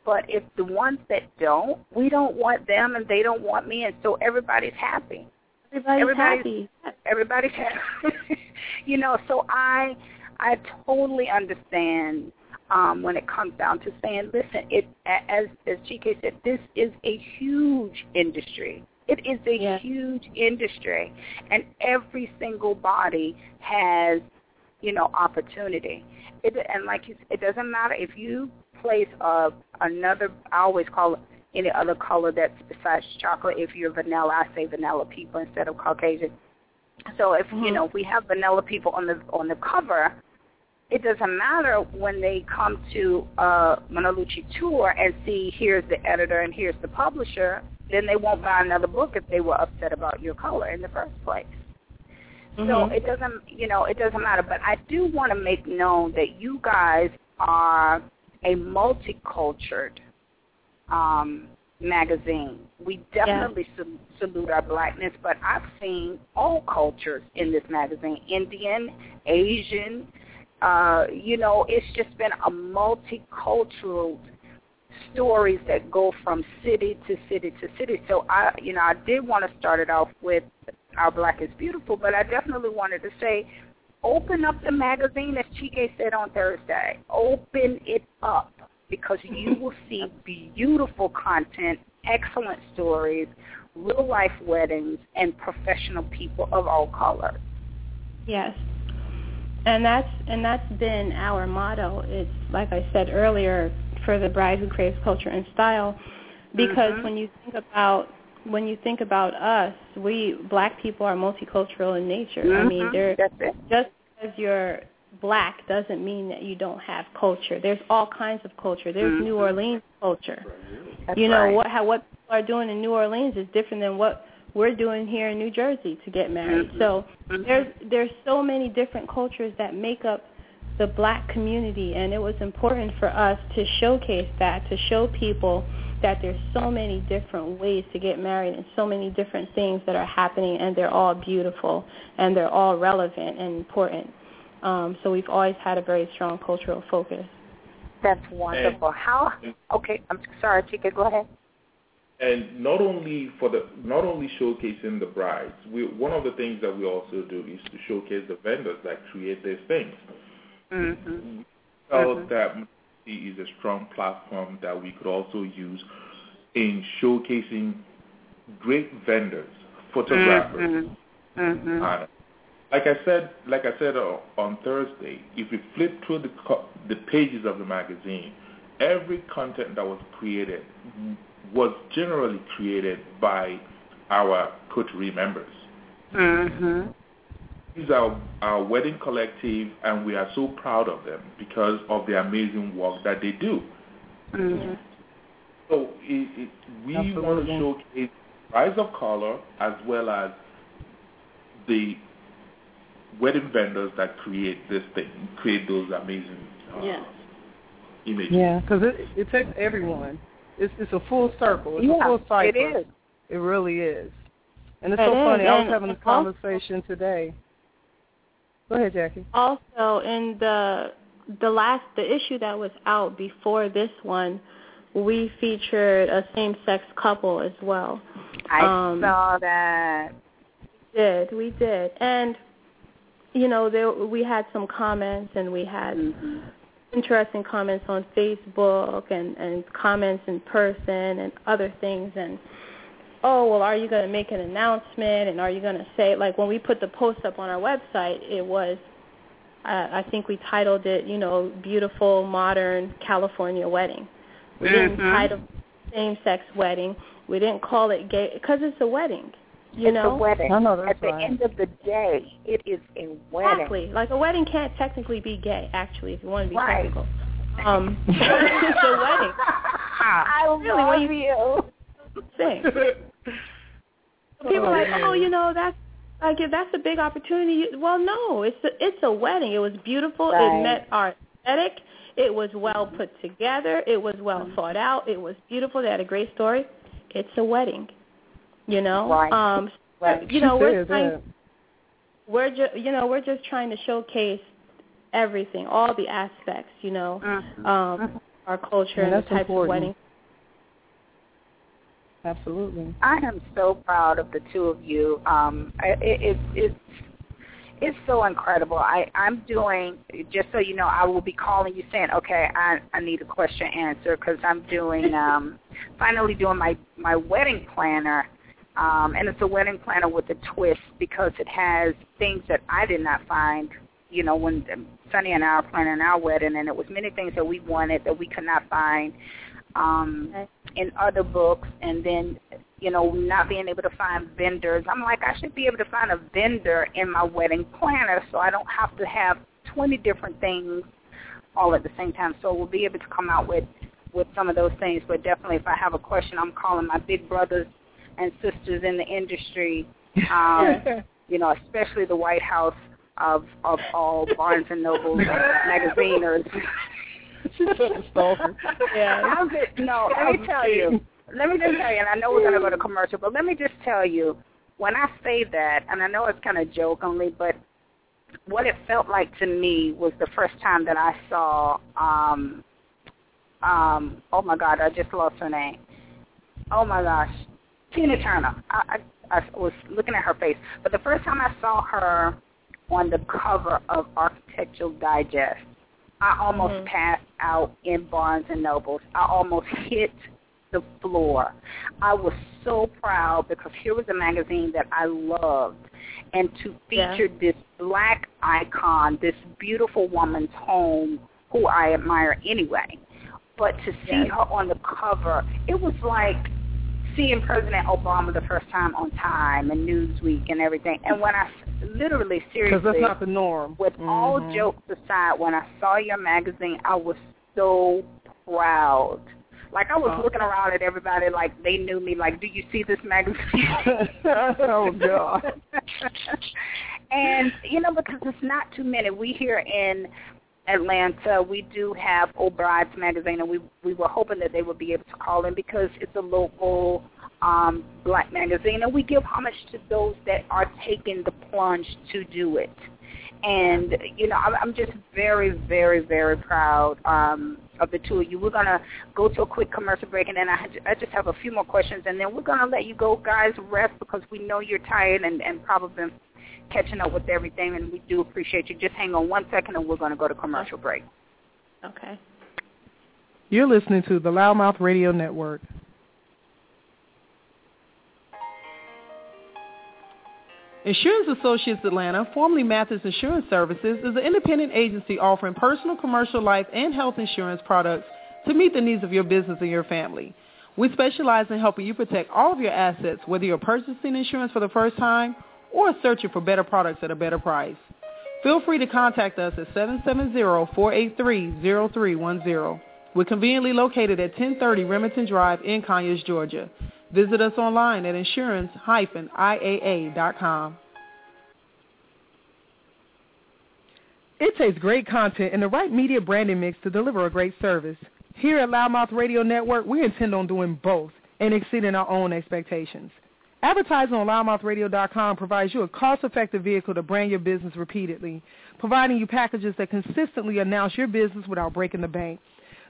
But if the ones that don't, we don't want them and they don't want me, and so everybody's happy Everybody's, Everybody's- happy. everybody's happy. you know, so I I totally understand um, when it comes down to saying, listen, it as as Chike said, this is a huge industry. It is a Yeah. huge industry, and every single body has, you know, opportunity. It, and like you, it doesn't matter if you place a another. I always call it any other color that's besides chocolate. If you're vanilla, I say vanilla people instead of Caucasian. So if you Mhm. know if we have vanilla people on the on the cover, it doesn't matter when they come to uh Munaluchi tour and see here's the editor and here's the publisher, then they won't buy another book if they were upset about your color in the first place. So Mhm. it doesn't, you know, it doesn't matter. But I do want to make known that you guys are a multicultural um, magazine. We definitely sal- salute our blackness, but I've seen all cultures in this magazine: Indian, Asian. Uh, you know, it's just been a multicultural stories that go from city to city to city. So I, you know, I did want to start it off with Our Black is Beautiful, but I definitely wanted to say, open up the magazine, as Chike said on Thursday. Open it up because you will see beautiful content, excellent stories, real life weddings, and professional people of all colors. Yes. And that's and that's been our motto. It's like I said earlier, for the bride who craves culture and style, because Mhm. when you think about when you think about us, we black people are multicultural in nature. I mean, Mhm. there just because you're black doesn't mean that you don't have culture. There's all kinds of culture. There's New Mhm. Orleans culture. That's you know right. what how what people are doing in New Orleans is different than what we're doing here in New Jersey to get married. So there's there's so many different cultures that make up the black community and it was important for us to showcase that to show people that there's so many different ways to get married and so many different things that are happening and they're all beautiful and they're all relevant and important. Um, so we've always had a very strong cultural focus. That's wonderful. How? Okay, I'm sorry, Chike. Go ahead. And not only for the not only showcasing the brides, we one of the things that we also do is to showcase the vendors that create these things. Mm-hmm. felt Mhm. that is a strong platform that we could also use in showcasing great vendors, photographers. Mm-hmm. Uh, like I said, like I said uh, on Thursday, if you flip through the co- the pages of the magazine, every content that was created was generally created by our coterie members. Mm-hmm. These are our wedding collective, and we are so proud of them because of the amazing work that they do. Mm-hmm. So it, it, we want to showcase rise of color as well as the wedding vendors that create this thing, create those amazing uh, images. Yeah, because it it takes everyone. It's it's a full circle. It's a full cycle. it is. It really is. And it's It so is, funny. I was having a and also- conversation today. Go ahead, Jackie. Also, in the the last the issue that was out before this one, we featured a same-sex couple as well. I Um, saw that. We did we did, and you know there we had some comments and we had Mm-hmm. Interesting comments on Facebook and and comments in person and other things and oh, well, are you going to make an announcement and are you going to say, like when we put the post up on our website, it was, uh, I think we titled it, you know, Beautiful Modern California Wedding. We didn't Mhm. title same-sex wedding. We didn't call it gay because it's a wedding. You it's know, a wedding. I know that's At the right. end of the day, it is a wedding. Exactly. Like a wedding can't technically be gay, actually, if you want to be Right. technical. Um, it's a wedding. I Really, love when you- you. Thing. People are like, oh, you know, that's like if that's a big opportunity. Well, no, it's a, it's a wedding. It was beautiful. Right. It met our aesthetic. It was well put together. It was well thought out. It was beautiful. They had a great story. It's a wedding. You know, Right. um, Right. you know, She we're said trying, we're just, you know, we're just trying to showcase everything, all the aspects, you know, Mhm. um, our culture Yeah, and the that's types important. of weddings. Absolutely. I am so proud of the two of you. Um, I- it, it, it's it's so incredible. I I'm doing just so you know. I will be calling you saying, okay, I I need a question answer because I'm doing um finally doing my my wedding planner. Um, and it's a wedding planner with a twist because it has things that I did not find, you know, when Sunny and I were planning our wedding, and it was many things that we wanted that we could not find um, Okay. in other books, and then you know not being able to find vendors. I'm like, I should be able to find a vendor in my wedding planner, so I don't have to have 20 different things all at the same time. So we'll be able to come out with with some of those things. But definitely, if I have a question, I'm calling my big brothers and sisters in the industry. Um, you know, especially the White House of of all Barnes and Noble magaziners. She's such a stalker. Yeah. How's it? No, let me tell you. Let me just tell you, and I know we're going to go to commercial, but let me just tell you, when I say that, and I know it's kind of jokingly, but what it felt like to me was the first time that I saw, um, um, oh my God, I just lost her name. Oh my gosh, Tina Turner. I, I, I was looking at her face, but the first time I saw her on the cover of Architectural Digest, I almost Mhm. passed out in Barnes and Nobles. I almost hit the floor. I was so proud because here was a magazine that I loved, and to Yeah. feature this black icon, this beautiful woman's home, who I admire anyway. But to see Yes. her on the cover, it was like seeing President Obama the first time on Time and Newsweek and everything. And when I literally, seriously, Because that's not the norm. with all Mhm. jokes aside, when I saw your magazine, I was so proud. Like I was Oh. looking around at everybody like they knew me. Like, do you see this magazine? oh God. and you know, because it's not too many. We here in Atlanta, we do have Old Brides magazine, and we we were hoping that they would be able to call in because it's a local um, black magazine, and we give homage to those that are taking the plunge to do it. And you know, I'm, I'm just very, very, very proud um, of the two of you. We're gonna go to a quick commercial break, and then I, I just have a few more questions, and then we're gonna let you go, guys, rest because we know you're tired and, and probably catching up with everything, and we do appreciate you. Just hang on one second, and we're gonna go to commercial break. Okay. You're listening to the LouddMouth Radio Network. Insurance Associates Atlanta, formerly Mathis Insurance Services, is an independent agency offering personal, commercial, life, and health insurance products to meet the needs of your business and your family. We specialize in helping you protect all of your assets, whether you're purchasing insurance for the first time or searching for better products at a better price. Feel free to contact us at 770-483-0310. We're conveniently located at 1030 Remington Drive in Conyers, Georgia. Visit us online at insurance-iaa.com. It takes great content and the right media branding mix to deliver a great service. Here at LouddMouth Radio Network, we intend on doing both and exceeding our own expectations. Advertising on louddmouthradio.com provides you a cost-effective vehicle to brand your business repeatedly, providing you packages that consistently announce your business without breaking the bank.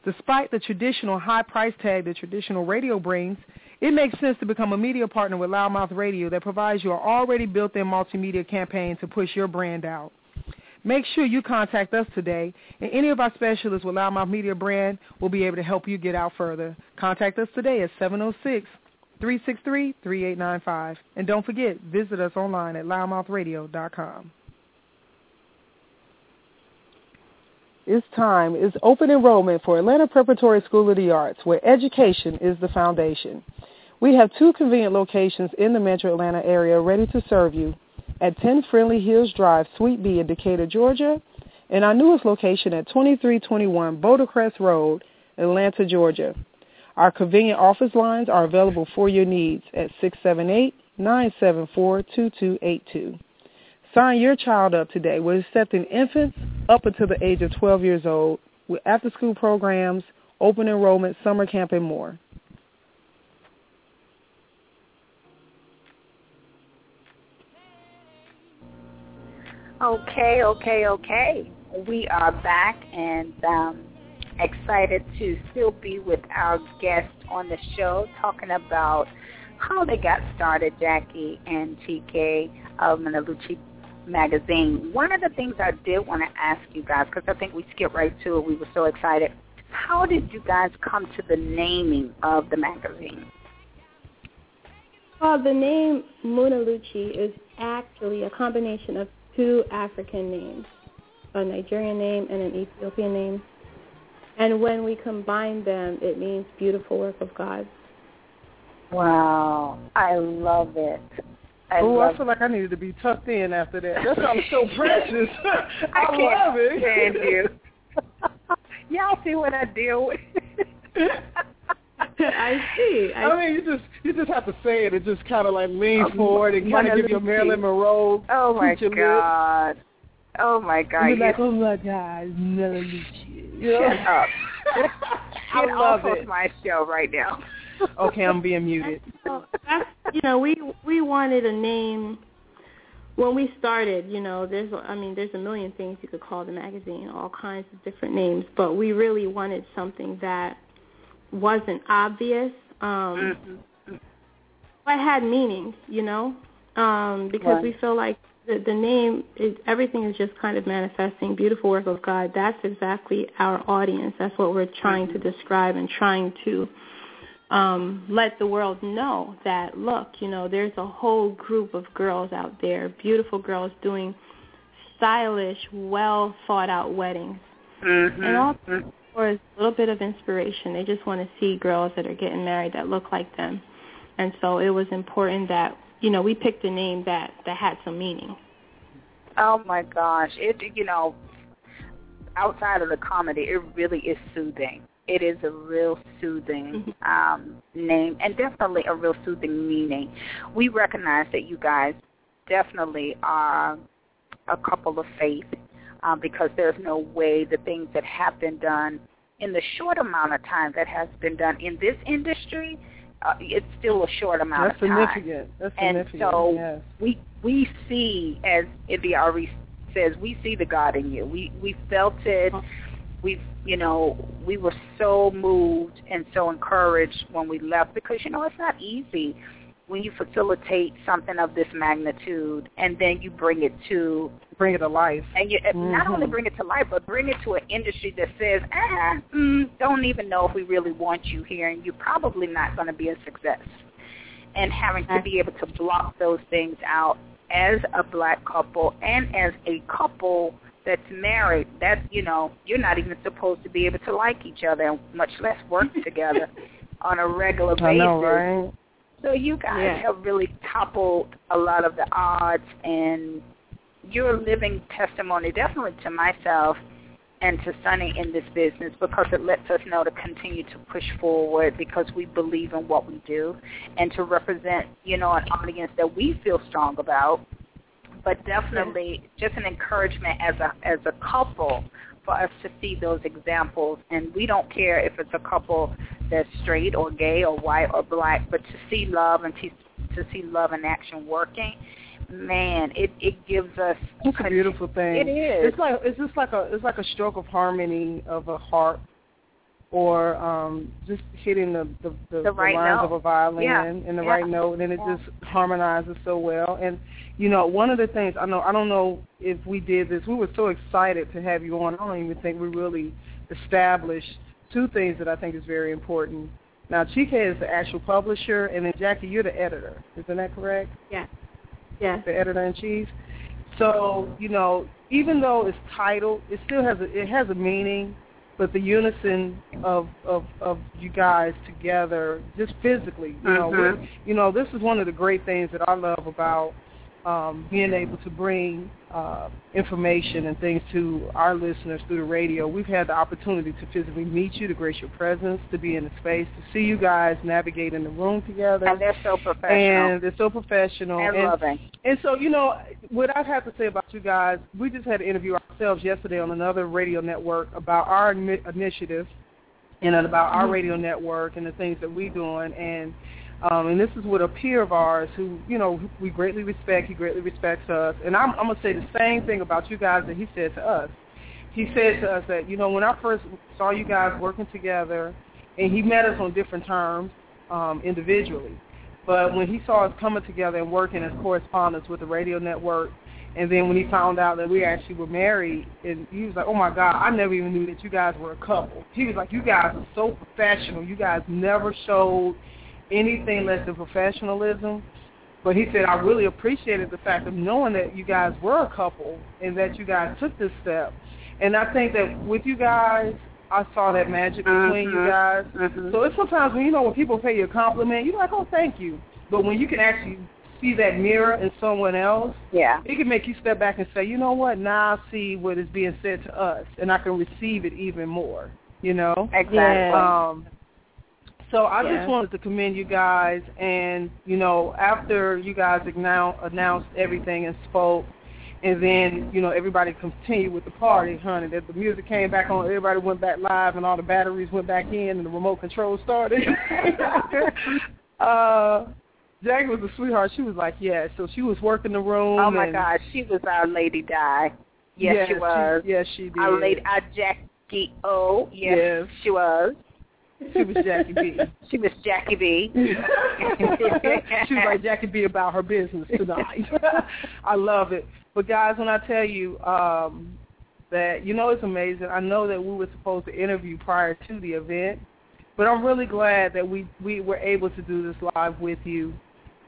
Despite the traditional high price tag that traditional radio brings, it makes sense to become a media partner with LouddMouth Radio that provides you an already built-in multimedia campaign to push your brand out. Make sure you contact us today, and any of our specialists with LouddMouth Media Brand will be able to help you get out further. Contact us today at oh 363-3895. And don't forget, visit us online at louddmouthradio.com. It's time. It's open enrollment for Atlanta Preparatory School of the Arts, where education is the foundation. We have two convenient locations in the metro Atlanta area ready to serve you at 10 Friendly Hills Drive, Suite B in Decatur, Georgia, and our newest location at 2321 Bouldercrest Road, Atlanta, Georgia. Our convenient office lines are available for your needs at 678-974-2282. Sign your child up today. We're accepting infants up until the age of 12 years old with after-school programs, open enrollment, summer camp, and more. Okay, okay, okay. We are back and um, excited to still be with our guest on the show talking about how they got started, Jackie and Chike of Munaluchi magazine. One of the things I did want to ask you guys, because I think we skipped right to it, we were so excited. How did you guys come to the naming of the magazine? Well, the name Munaluchi is actually a combination of two African names, a Nigerian name and an Ethiopian name. And when we combine them, it means beautiful work of God. Wow, I love it. I oh, love I feel like I needed to be tucked in after that. That sounds so precious. I, I can't love it. stand you. Y'all see what I deal with? I see. I, I mean, you just you just have to say it and just kind of like lean Oh, forward and kind of give you a Marilyn Monroe. oh my Put lips. God. Oh my God. You're like, oh my God, Munaluchi. You Shut up. I Get love off it. my show right now. Okay, I'm being muted. well, you know, we we wanted a name when we started. You know, there's I mean, there's a million things you could call the magazine, all kinds of different names, but we really wanted something that wasn't obvious, um, Mhm. but had meaning. You know, um, because Right. we feel like the, the name is everything is just kind of manifesting beautiful work of God. That's exactly our audience. That's what we're trying to describe and trying to um, let the world know that look, you know, there's a whole group of girls out there, beautiful girls doing stylish, well thought out weddings. Mhm. And all for a little bit of inspiration. They just want to see girls that are getting married that look like them. And so it was important that, you know, we picked a name that that had some meaning. Oh my gosh. It you know outside of the comedy, it really is soothing. It is a real soothing um name and definitely a real soothing meaning. We recognize that you guys definitely are a couple of faith um, because there's no way the things that have been done in the short amount of time that has been done in this industry, uh, it's still a short amount That's of time. significant. That's And significant. so yes. we we see, as India Arie says, we see the God in you. We we felt it. We you know we were so moved and so encouraged when we left because you know it's not easy when you facilitate something of this magnitude and then you bring it to Bring it to life. and you not only Mhm. bring it to life, but bring it to an industry that says, ah, mm, don't even know if we really want you here, and you're probably not going to be a success. And having to be able to block those things out as a black couple and as a couple that's married, that you know, you're not even supposed to be able to like each other, much less work together on a regular basis. Know, right? So you guys Yeah. have really toppled a lot of the odds, and you're a living testimony, definitely to myself and to Sunny in this business, because it lets us know to continue to push forward because we believe in what we do, and to represent, you know, an audience that we feel strong about. But definitely, just an encouragement as a as a couple for us to see those examples, and we don't care if it's a couple that's straight or gay or white or black, but to see love and to, to see love in action working, man, it it gives us. It's a beautiful thing. It is. It's like it's just like a it's like a stroke of harmony of a harp, or um just hitting the the, the, The right lines note. of a violin Yeah. in the Yeah. right note, and it Yeah. just harmonizes so well. And you know, one of the things I know I don't know if we did this. We were so excited to have you on. I don't even think we really established two things that I think is very important. Now, Chike is the actual publisher, and then Jackie, you're the editor. Isn't that correct? Yeah. Yeah. The editor in chief. So you know, even though it's titled, it still has a, it has a meaning. But the unison of of of you guys together, just physically, you know, Mhm. we- you know, this is one of the great things that I love about um, being able to bring uh, information and things to our listeners through the radio. We've had the opportunity to physically meet you, to grace your presence, to be in the space, to see you guys navigate in the room together. And they're so professional And they're so professional. and and loving. and so, you know, what I have to say about you guys, we just had an interview ourselves yesterday on another radio network about our initiative and about our radio network and the things that we're doing. And um, and this is with a peer of ours who, you know, we greatly respect. He greatly respects us. And I'm, I'm going to say the same thing about you guys that he said to us. He said to us that, you know, when I first saw you guys working together, and he met us on different terms um, individually. But when he saw us coming together and working as correspondents with the radio network, and then when he found out that we actually were married, and he was like, "Oh my God, I never even knew that you guys were a couple." He was like, "You guys are so professional. You guys never showed anything less than professionalism." But he said, "I really appreciated the fact of knowing that you guys were a couple and that you guys took this step." And I think that with you guys, I saw that magic between you Mhm. guys. Mhm. So it's sometimes when you know when people pay you a compliment, you're like, oh, thank you. But when you can actually see that mirror in someone else, Yeah. it can make you step back and say, you know what? Now I see what is being said to us, and I can receive it even more. You know. Exactly. Um, so I Yeah. just wanted to commend you guys, and you know, after you guys annou- announced everything and spoke, and then you know everybody continued with the party, honey. That the music came back on, everybody went back live, and all the batteries went back in, and the remote control started. uh, Jackie was a sweetheart. She was like, yeah. So she was working the room. Oh my God, she was our Lady Di. Yes, yeah, she was. yes, she did. Our lady, our Jackie O. Yes, Yes. she was. She was Jackie B. She was Jackie B. she was like Jackie B about her business tonight. I love it. But guys, when I tell you um, that, you know, it's amazing. I know that we were supposed to interview prior to the event, but I'm really glad that we we were able to do this live with you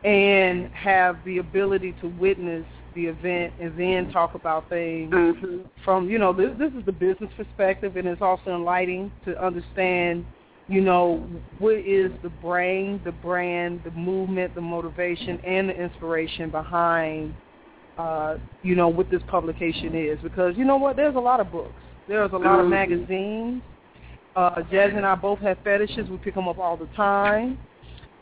and have the ability to witness the event and then talk about things hmm from you know this this is the business perspective and it's also enlightening to understand you know what is the brain the brand the movement the motivation and the inspiration behind uh you know what this publication is? Because you know what? There's a lot of books. There's a lot of magazines. Uh Jazz and I both have fetishes. We pick them up all the time.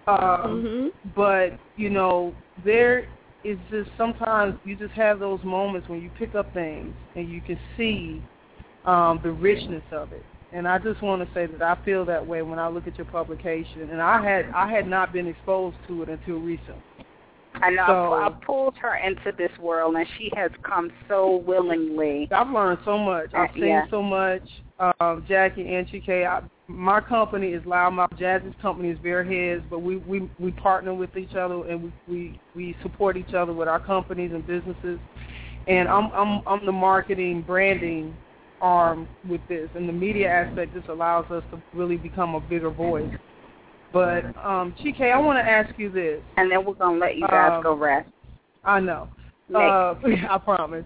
Um Mhm. but you know there is just sometimes you just have those moments when you pick up things and you can see um, the richness of it. And I just want to say that I feel that way when I look at your publication, and I had I had not been exposed to it until recent. I know. So- I, I pulled her into this world, and she has come so willingly. I've learned so much. I've Uh, seen yeah. so much. Um, Jackie and Chike, I, my company is LouddMouth. Jazzie's company is Bare Heads, but we, we, we partner with each other and we, we, we support each other with our companies and businesses. And I'm I'm I'm the marketing branding arm with this, and the media aspect just allows us to really become a bigger voice. But um, Chike, I want to ask you this. And then we're gonna let you guys Um, go rest. I know. Uh, I promise.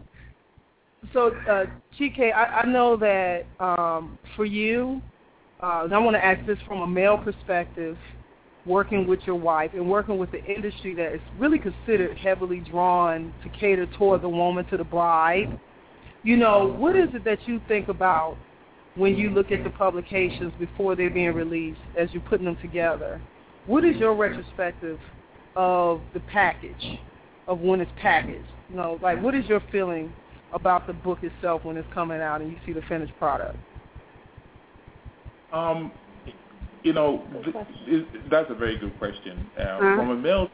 So, uh, Chike, I, I know that um, for you, uh, and I want to ask this from a male perspective, working with your wife and working with the industry that is really considered heavily drawn to cater toward the woman, to the bride. You know, what is it that you think about when you look at the publications before they're being released as you're putting them together? What is your retrospective of the package, of when it's packaged? You know, like what is your feeling about the book itself when it's coming out and you see the finished product? Um, you know, th- it, that's a very good question. Uh, Uh-huh. From a male,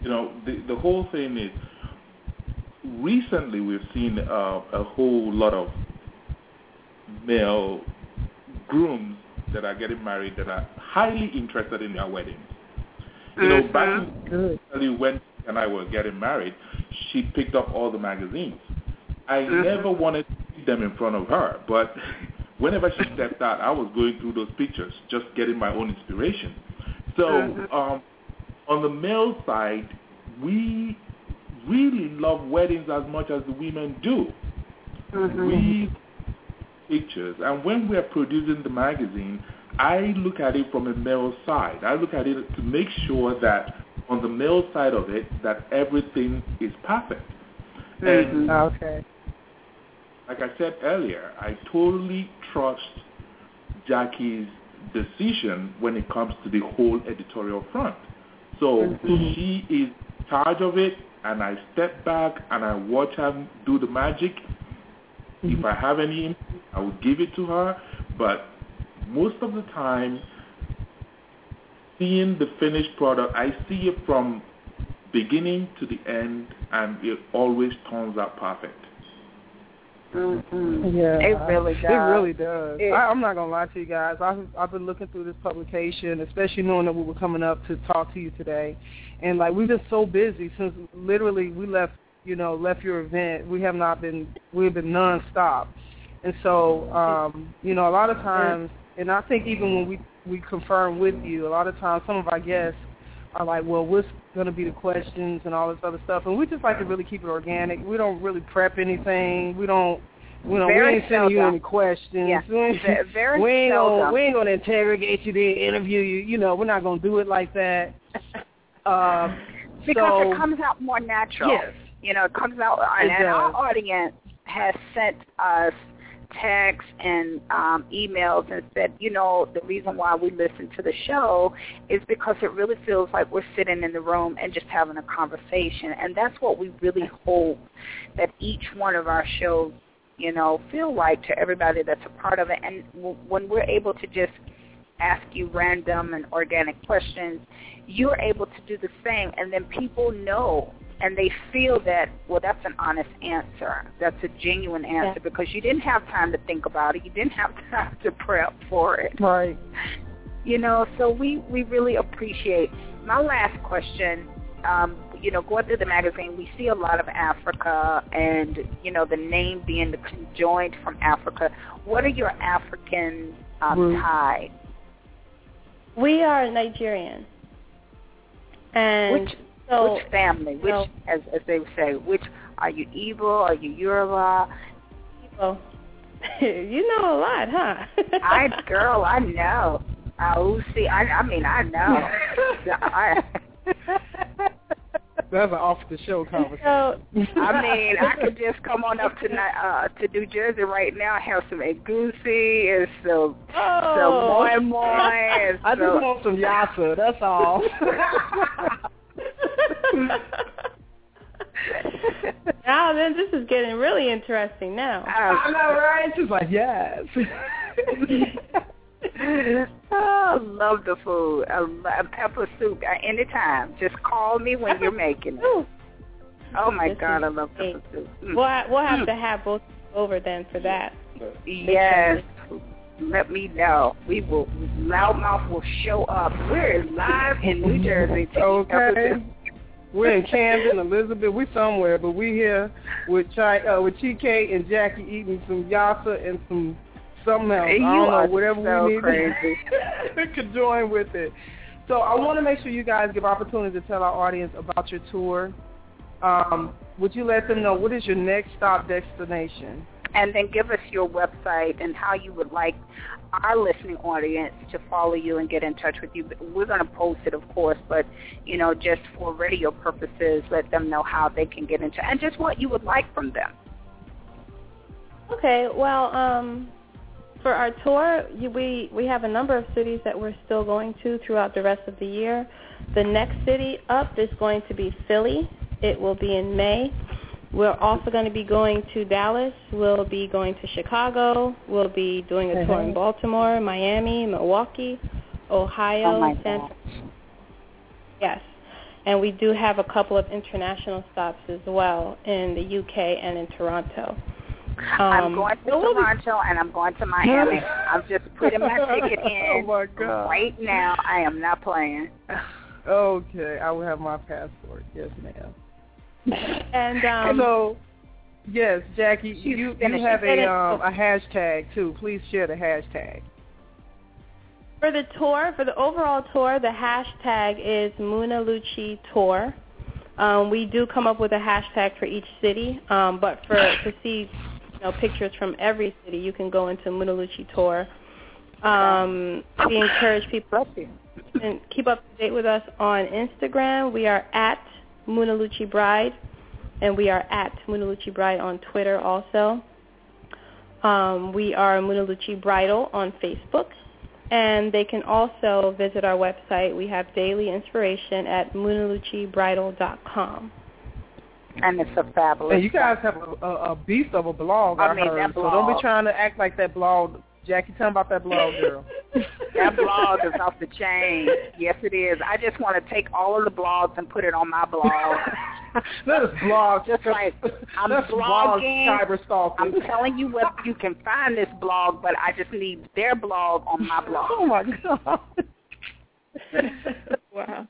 you know, the, the whole thing is, recently we've seen uh, a whole lot of male grooms that are getting married that are highly interested in their weddings. You know, back in Good. Actually, when and I were getting married, she picked up all the magazines. I Mhm. never wanted to see them in front of her, but whenever she stepped out, I was going through those pictures, just getting my own inspiration. So Mhm. um, on the male side, we really love weddings as much as the women do. Mhm. We pictures, and when we are producing the magazine, I look at it from a male side. I look at it to make sure that on the male side of it, that everything is perfect. And Okay. like I said earlier, I totally trust Jackie's decision when it comes to the whole editorial front. So Mhm. she is in charge of it, and I step back and I watch her do the magic. If mm-hmm. I have any input, I will give it to her. But most of the time, seeing the finished product, I see it from beginning to the end, and it always turns out perfect. Mhm. Yeah, It really does. It really does. It- I, I'm not gonna lie to you guys. I've I've been looking through this publication, especially knowing that we were coming up to talk to you today, and like we've been so busy since literally we left, you know, left your event. We have not been we've been nonstop, and so um, you know, a lot of times, and I think even when we we confirm with you, a lot of times some of our guests are like, well, what's going to be the questions and all this other stuff, and we just like to really keep it organic. We don't really prep anything. We don't. We don't. Very we ain't sending you any questions. Yeah, We ain't, very we ain't gonna we ain't gonna interrogate you, then interview you. You know, we're not gonna do it like that. Um, because so, it comes out more natural. Yes. You know, it comes out, and, It and our audience has sent us texts and um, emails and said, you know, the reason why we listen to the show is because it really feels like we're sitting in the room and just having a conversation, and that's what we really hope that each one of our shows, you know, feel like to everybody that's a part of it. And w- when we're able to just ask you random and organic questions, you're able to do the same, and then people know and they feel that well that's an honest answer that's a genuine answer Yeah. because you didn't have time to think about it you didn't have time to prep for it right. you know so we we really appreciate my last question um you know going through the magazine we see a lot of africa and you know the name being the conjoined from africa what are your african um Roots. ties We are Nigerian. And which so which family which no. as as they would say which are you Igbo are you Yoruba people, you know a lot, huh? I girl, I know. Oh, see, I, I mean, I know. I, That's an off the show conversation. so I mean, I could just come on up to Ni- uh to New Jersey right now, have some egusi and some some oh. moi moi and I just want some yassa. That's all. now then, this is getting really interesting now. I know, right? She's like, yes. oh, I love the food. I love pepper soup uh, anytime. Just call me when you're making it. Oh my This God, I love great. pepper soup. Mm. We'll, ha- we'll have to have both over then for that. Yes. Let me know. We will. LouddMouth will show up. We're live in New Jersey. okay. We're in Camden, Elizabeth. We're somewhere, but we here with Chi, uh, with Chike and Jackie eating some yassa and some something else. You I don't know, whatever so we need. crazy. we could join with it. So I want to make sure you guys give opportunity to tell our audience about your tour. Um, would you let them know what is your next stop destination? And then give us your website and how you would like our listening audience to follow you and get in touch with you. We're going to post it, of course, but you know, just for radio purposes, let them know how they can get into and just what you would like from them. Okay, well, um, for our tour, we we have a number of cities that we're still going to throughout the rest of the year. The next city up is going to be Philly. It will be in May. We're also going to be going to Dallas. We'll be going to Chicago. We'll be doing a tour in Baltimore, Miami, Milwaukee, Ohio, Oh my San God. Yes. And we do have a couple of international stops as well in the UK and in Toronto. I'm Um, going to so we'll be- Toronto and I'm going to Miami. I'm just putting my ticket in Oh my God. right now. I am not playing. Okay, I will have my passport. Yes, ma'am. And um, so, Yes, Jackie, you you have a um, a hashtag too. Please share the hashtag. For the tour, for the overall tour, the hashtag is Munaluchi Tour. Um, we do come up with a hashtag for each city, um, but for to see you know, pictures from every city, you can go into Munaluchi Tour. Um, we encourage people and keep up to date with us on Instagram. We are at Munaluchi Bride, and we are at Munaluchi Bride on Twitter also. Um, we are Munaluchi Bridal on Facebook, and they can also visit our website. We have daily inspiration at munaluchibridal.com. And it's a fabulous. And you guys have a, a, a beast of a blog. I, I mean, heard, that blog. So don't be trying to act like that blog. Jackie, tell me about that blog, girl. that blog is off the chain. Yes, it is. I just want to take all of the blogs and put it on my blog. that is blog. Just like I'm That's blogging. Blog cyber stalking. I'm telling you what you can find this blog, but I just need their blog on my blog. Oh my god. wow.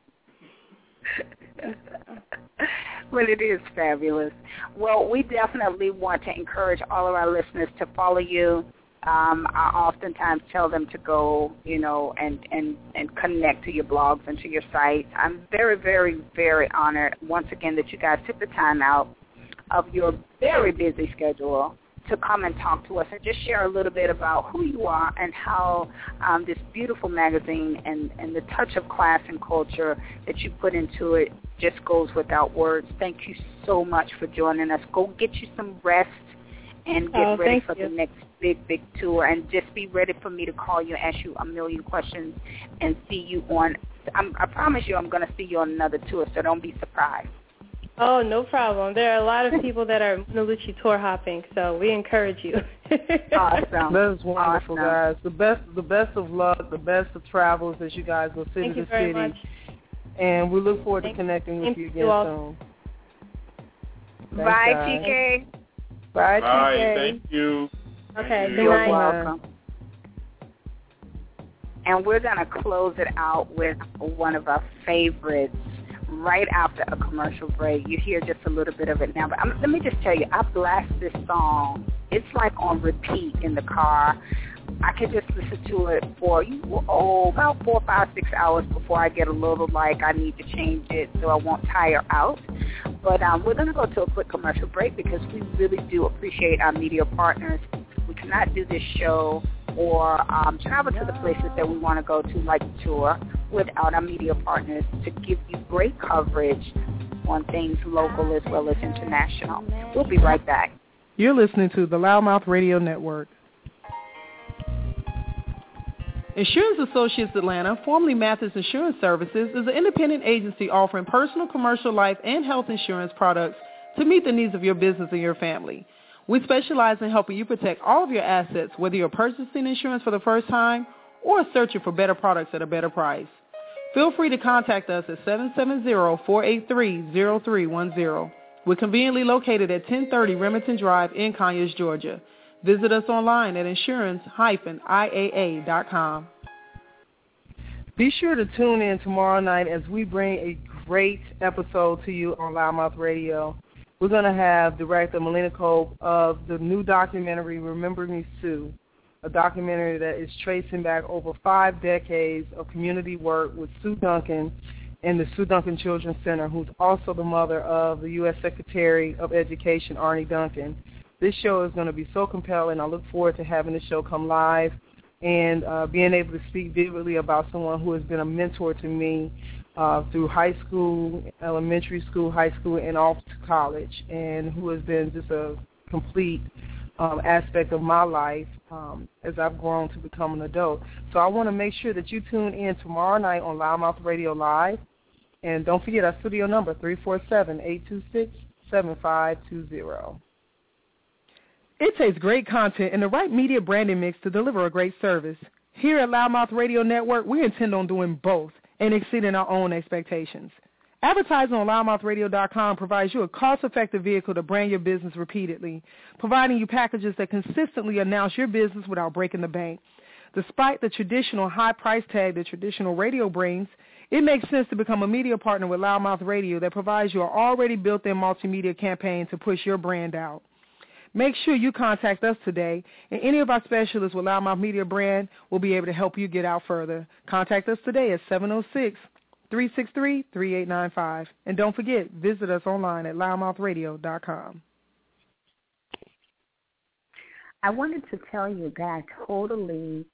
well, it is fabulous. Well, we definitely want to encourage all of our listeners to follow you. Um, I oftentimes tell them to go, you know, and, and, and connect to your blogs and to your sites. I'm very, very, very honored once again that you guys took the time out of your very busy schedule to come and talk to us and just share a little bit about who you are and how um, this beautiful magazine and, and the touch of class and culture that you put into it just goes without words. Thank you so much for joining us. Go get you some rest and get Oh, ready for you. the next big, big tour. And just be ready for me to call you and ask you a million questions and see you on. I'm, I promise you I'm going to see you on another tour, so don't be surprised. Oh, no problem. There are a lot of people that are Munaluchi tour hopping, so we encourage you. Awesome. That is wonderful, Awesome. guys. The best, the best of luck, the best of travels as you guys go city Thank to you very city. much. And we look forward Thank- to connecting with thank you you again all. soon. Thanks, Bye, guys. TK. Bye, Bye. TK. Thank you. Okay, good You're night. welcome. And we're going to close it out with one of our favorites right after a commercial break. You hear just a little bit of it now. But um, let me just tell you, I blast this song. It's like on repeat in the car. I could just listen to it for oh about four, five, six hours before I get a little like I need to change it so I won't tire out. But um, we're going to go to a quick commercial break because we really do appreciate our media partners. We cannot do this show or um, travel to the places that we want to go to, like the tour, without our media partners to give you great coverage on things local as well as international. We'll be right back. You're listening to the LouddMouth Radio Network. Insurance Associates Atlanta, formerly Mathis Insurance Services, is an independent agency offering personal, commercial, life, and health insurance products to meet the needs of your business and your family. We specialize in helping you protect all of your assets, whether you're purchasing insurance for the first time or searching for better products at a better price. Feel free to contact us at 770-483-0310. We're conveniently located at 1030 Remington Drive in Conyers, Georgia. Visit us online at insurance-iaa.com. Be sure to tune in tomorrow night as we bring a great episode to you on LouddMouth Radio. We're going to have director Melina Cope of the new documentary Remember Me Sue, a documentary that is tracing back over five decades of community work with Sue Duncan and the Sue Duncan Children's Center, who's also the mother of the U.S. Secretary of Education, Arne Duncan. This show is going to be so compelling. I look forward to having the show come live and uh, being able to speak vividly about someone who has been a mentor to me uh, through high school, elementary school, high school, and off to college, and who has been just a complete um, aspect of my life um, as I've grown to become an adult. So I want to make sure that you tune in tomorrow night on LouddMouth Radio Live. And don't forget our studio number, 347-826-7520. It takes great content and the right media branding mix to deliver a great service. Here at Loudmouth Radio Network, we intend on doing both and exceeding our own expectations. Advertising on louddmouthradio.com provides you a cost-effective vehicle to brand your business repeatedly, providing you packages that consistently announce your business without breaking the bank. Despite the traditional high price tag that traditional radio brings, it makes sense to become a media partner with LouddMouth Radio that provides you an already built-in multimedia campaign to push your brand out. Make sure you contact us today, and any of our specialists with LouddMouth Media brand will be able to help you get out further. Contact us today at 706-363-3895. And don't forget, visit us online at louddmouthradio.com. I wanted to tell you that I totally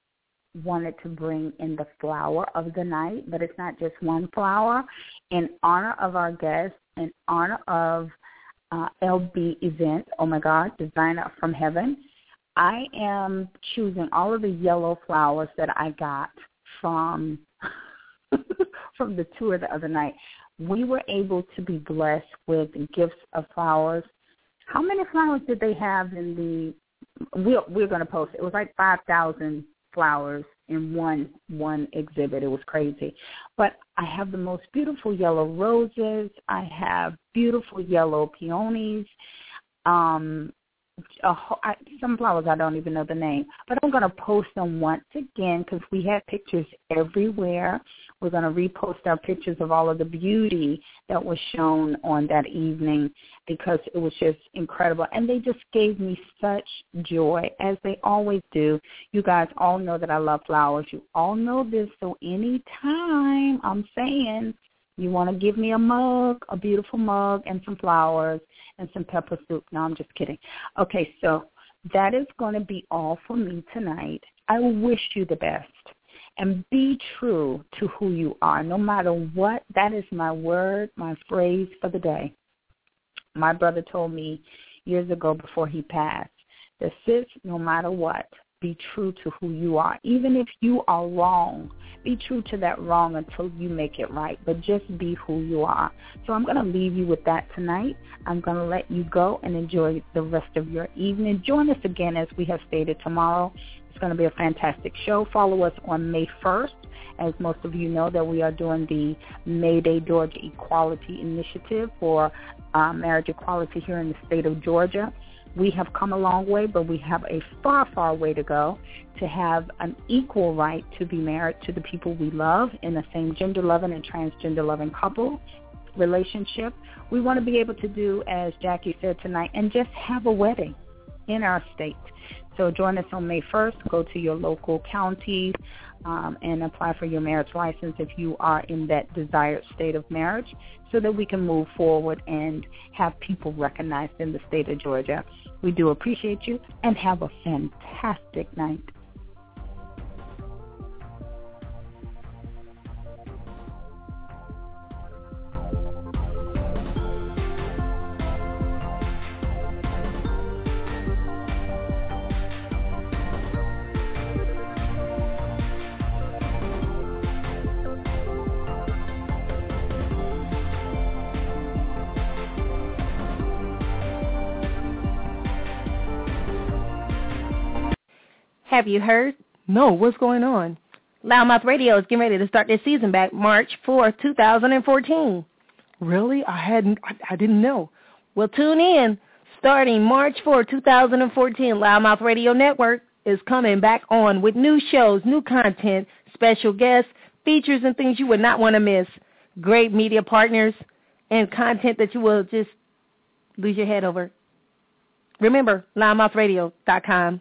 wanted to bring in the flower of the night, but it's not just one flower. In honor of our guest, in honor of uh, LB event, oh my God, designer from heaven, I am choosing all of the yellow flowers that I got from from the tour the other night. We were able to be blessed with gifts of flowers. How many flowers did they have in the we're we're going to post it. It was like five thousand flowers in one one exhibit. It was crazy. But I have the most beautiful yellow roses. I have beautiful yellow peonies. Um, a, I, some flowers I don't even know the name, but I'm going to post them once again because we have pictures everywhere. We're going to repost our pictures of all of the beauty that was shown on that evening because it was just incredible. And they just gave me such joy, as they always do. You guys all know that I love flowers. You all know this. So anytime I'm saying you want to give me a mug, a beautiful mug, and some flowers and some pepper soup. No, I'm just kidding. Okay, so that is going to be all for me tonight. I wish you the best and be true to who you are, no matter what. That is my word, my phrase for the day. My brother told me years ago before he passed that sis, no matter what, be true to who you are. Even if you are wrong, be true to that wrong until you make it right, but just be who you are. So I'm going to leave you with that tonight. I'm going to let you go and enjoy the rest of your evening. Join us again, as we have stated, tomorrow it's going to be a fantastic show. Follow us on May 1st. As most of you know that we are doing the Mayday Georgia Equality Initiative for uh, marriage equality here in the state of Georgia. We have come a long way, but we have a far, far way to go to have an equal right to be married to the people we love in the same gender-loving and transgender-loving couple relationship. We want to be able to do, as Jackie said tonight, and just have a wedding in our state. So join us on May 1st. Go to your local county um, and apply for your marriage license if you are in that desired state of marriage so that we can move forward and have people recognized in the state of Georgia. We do appreciate you and have a fantastic night. Have you heard? No, what's going on? LouddMouth Radio is getting ready to start their season back March 4th, 2014. Really? I hadn't. I, I didn't know. Well, tune in. Starting March 4th, 2014, LouddMouth Radio Network is coming back on with new shows, new content, special guests, features, and things you would not want to miss. Great media partners and content that you will just lose your head over. Remember, louddmouthradio.com.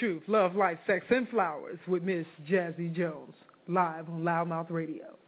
Truth, Love, Life, Sex, and Flowers with Miss Jazzie Jones, live on LouddMouth Radio.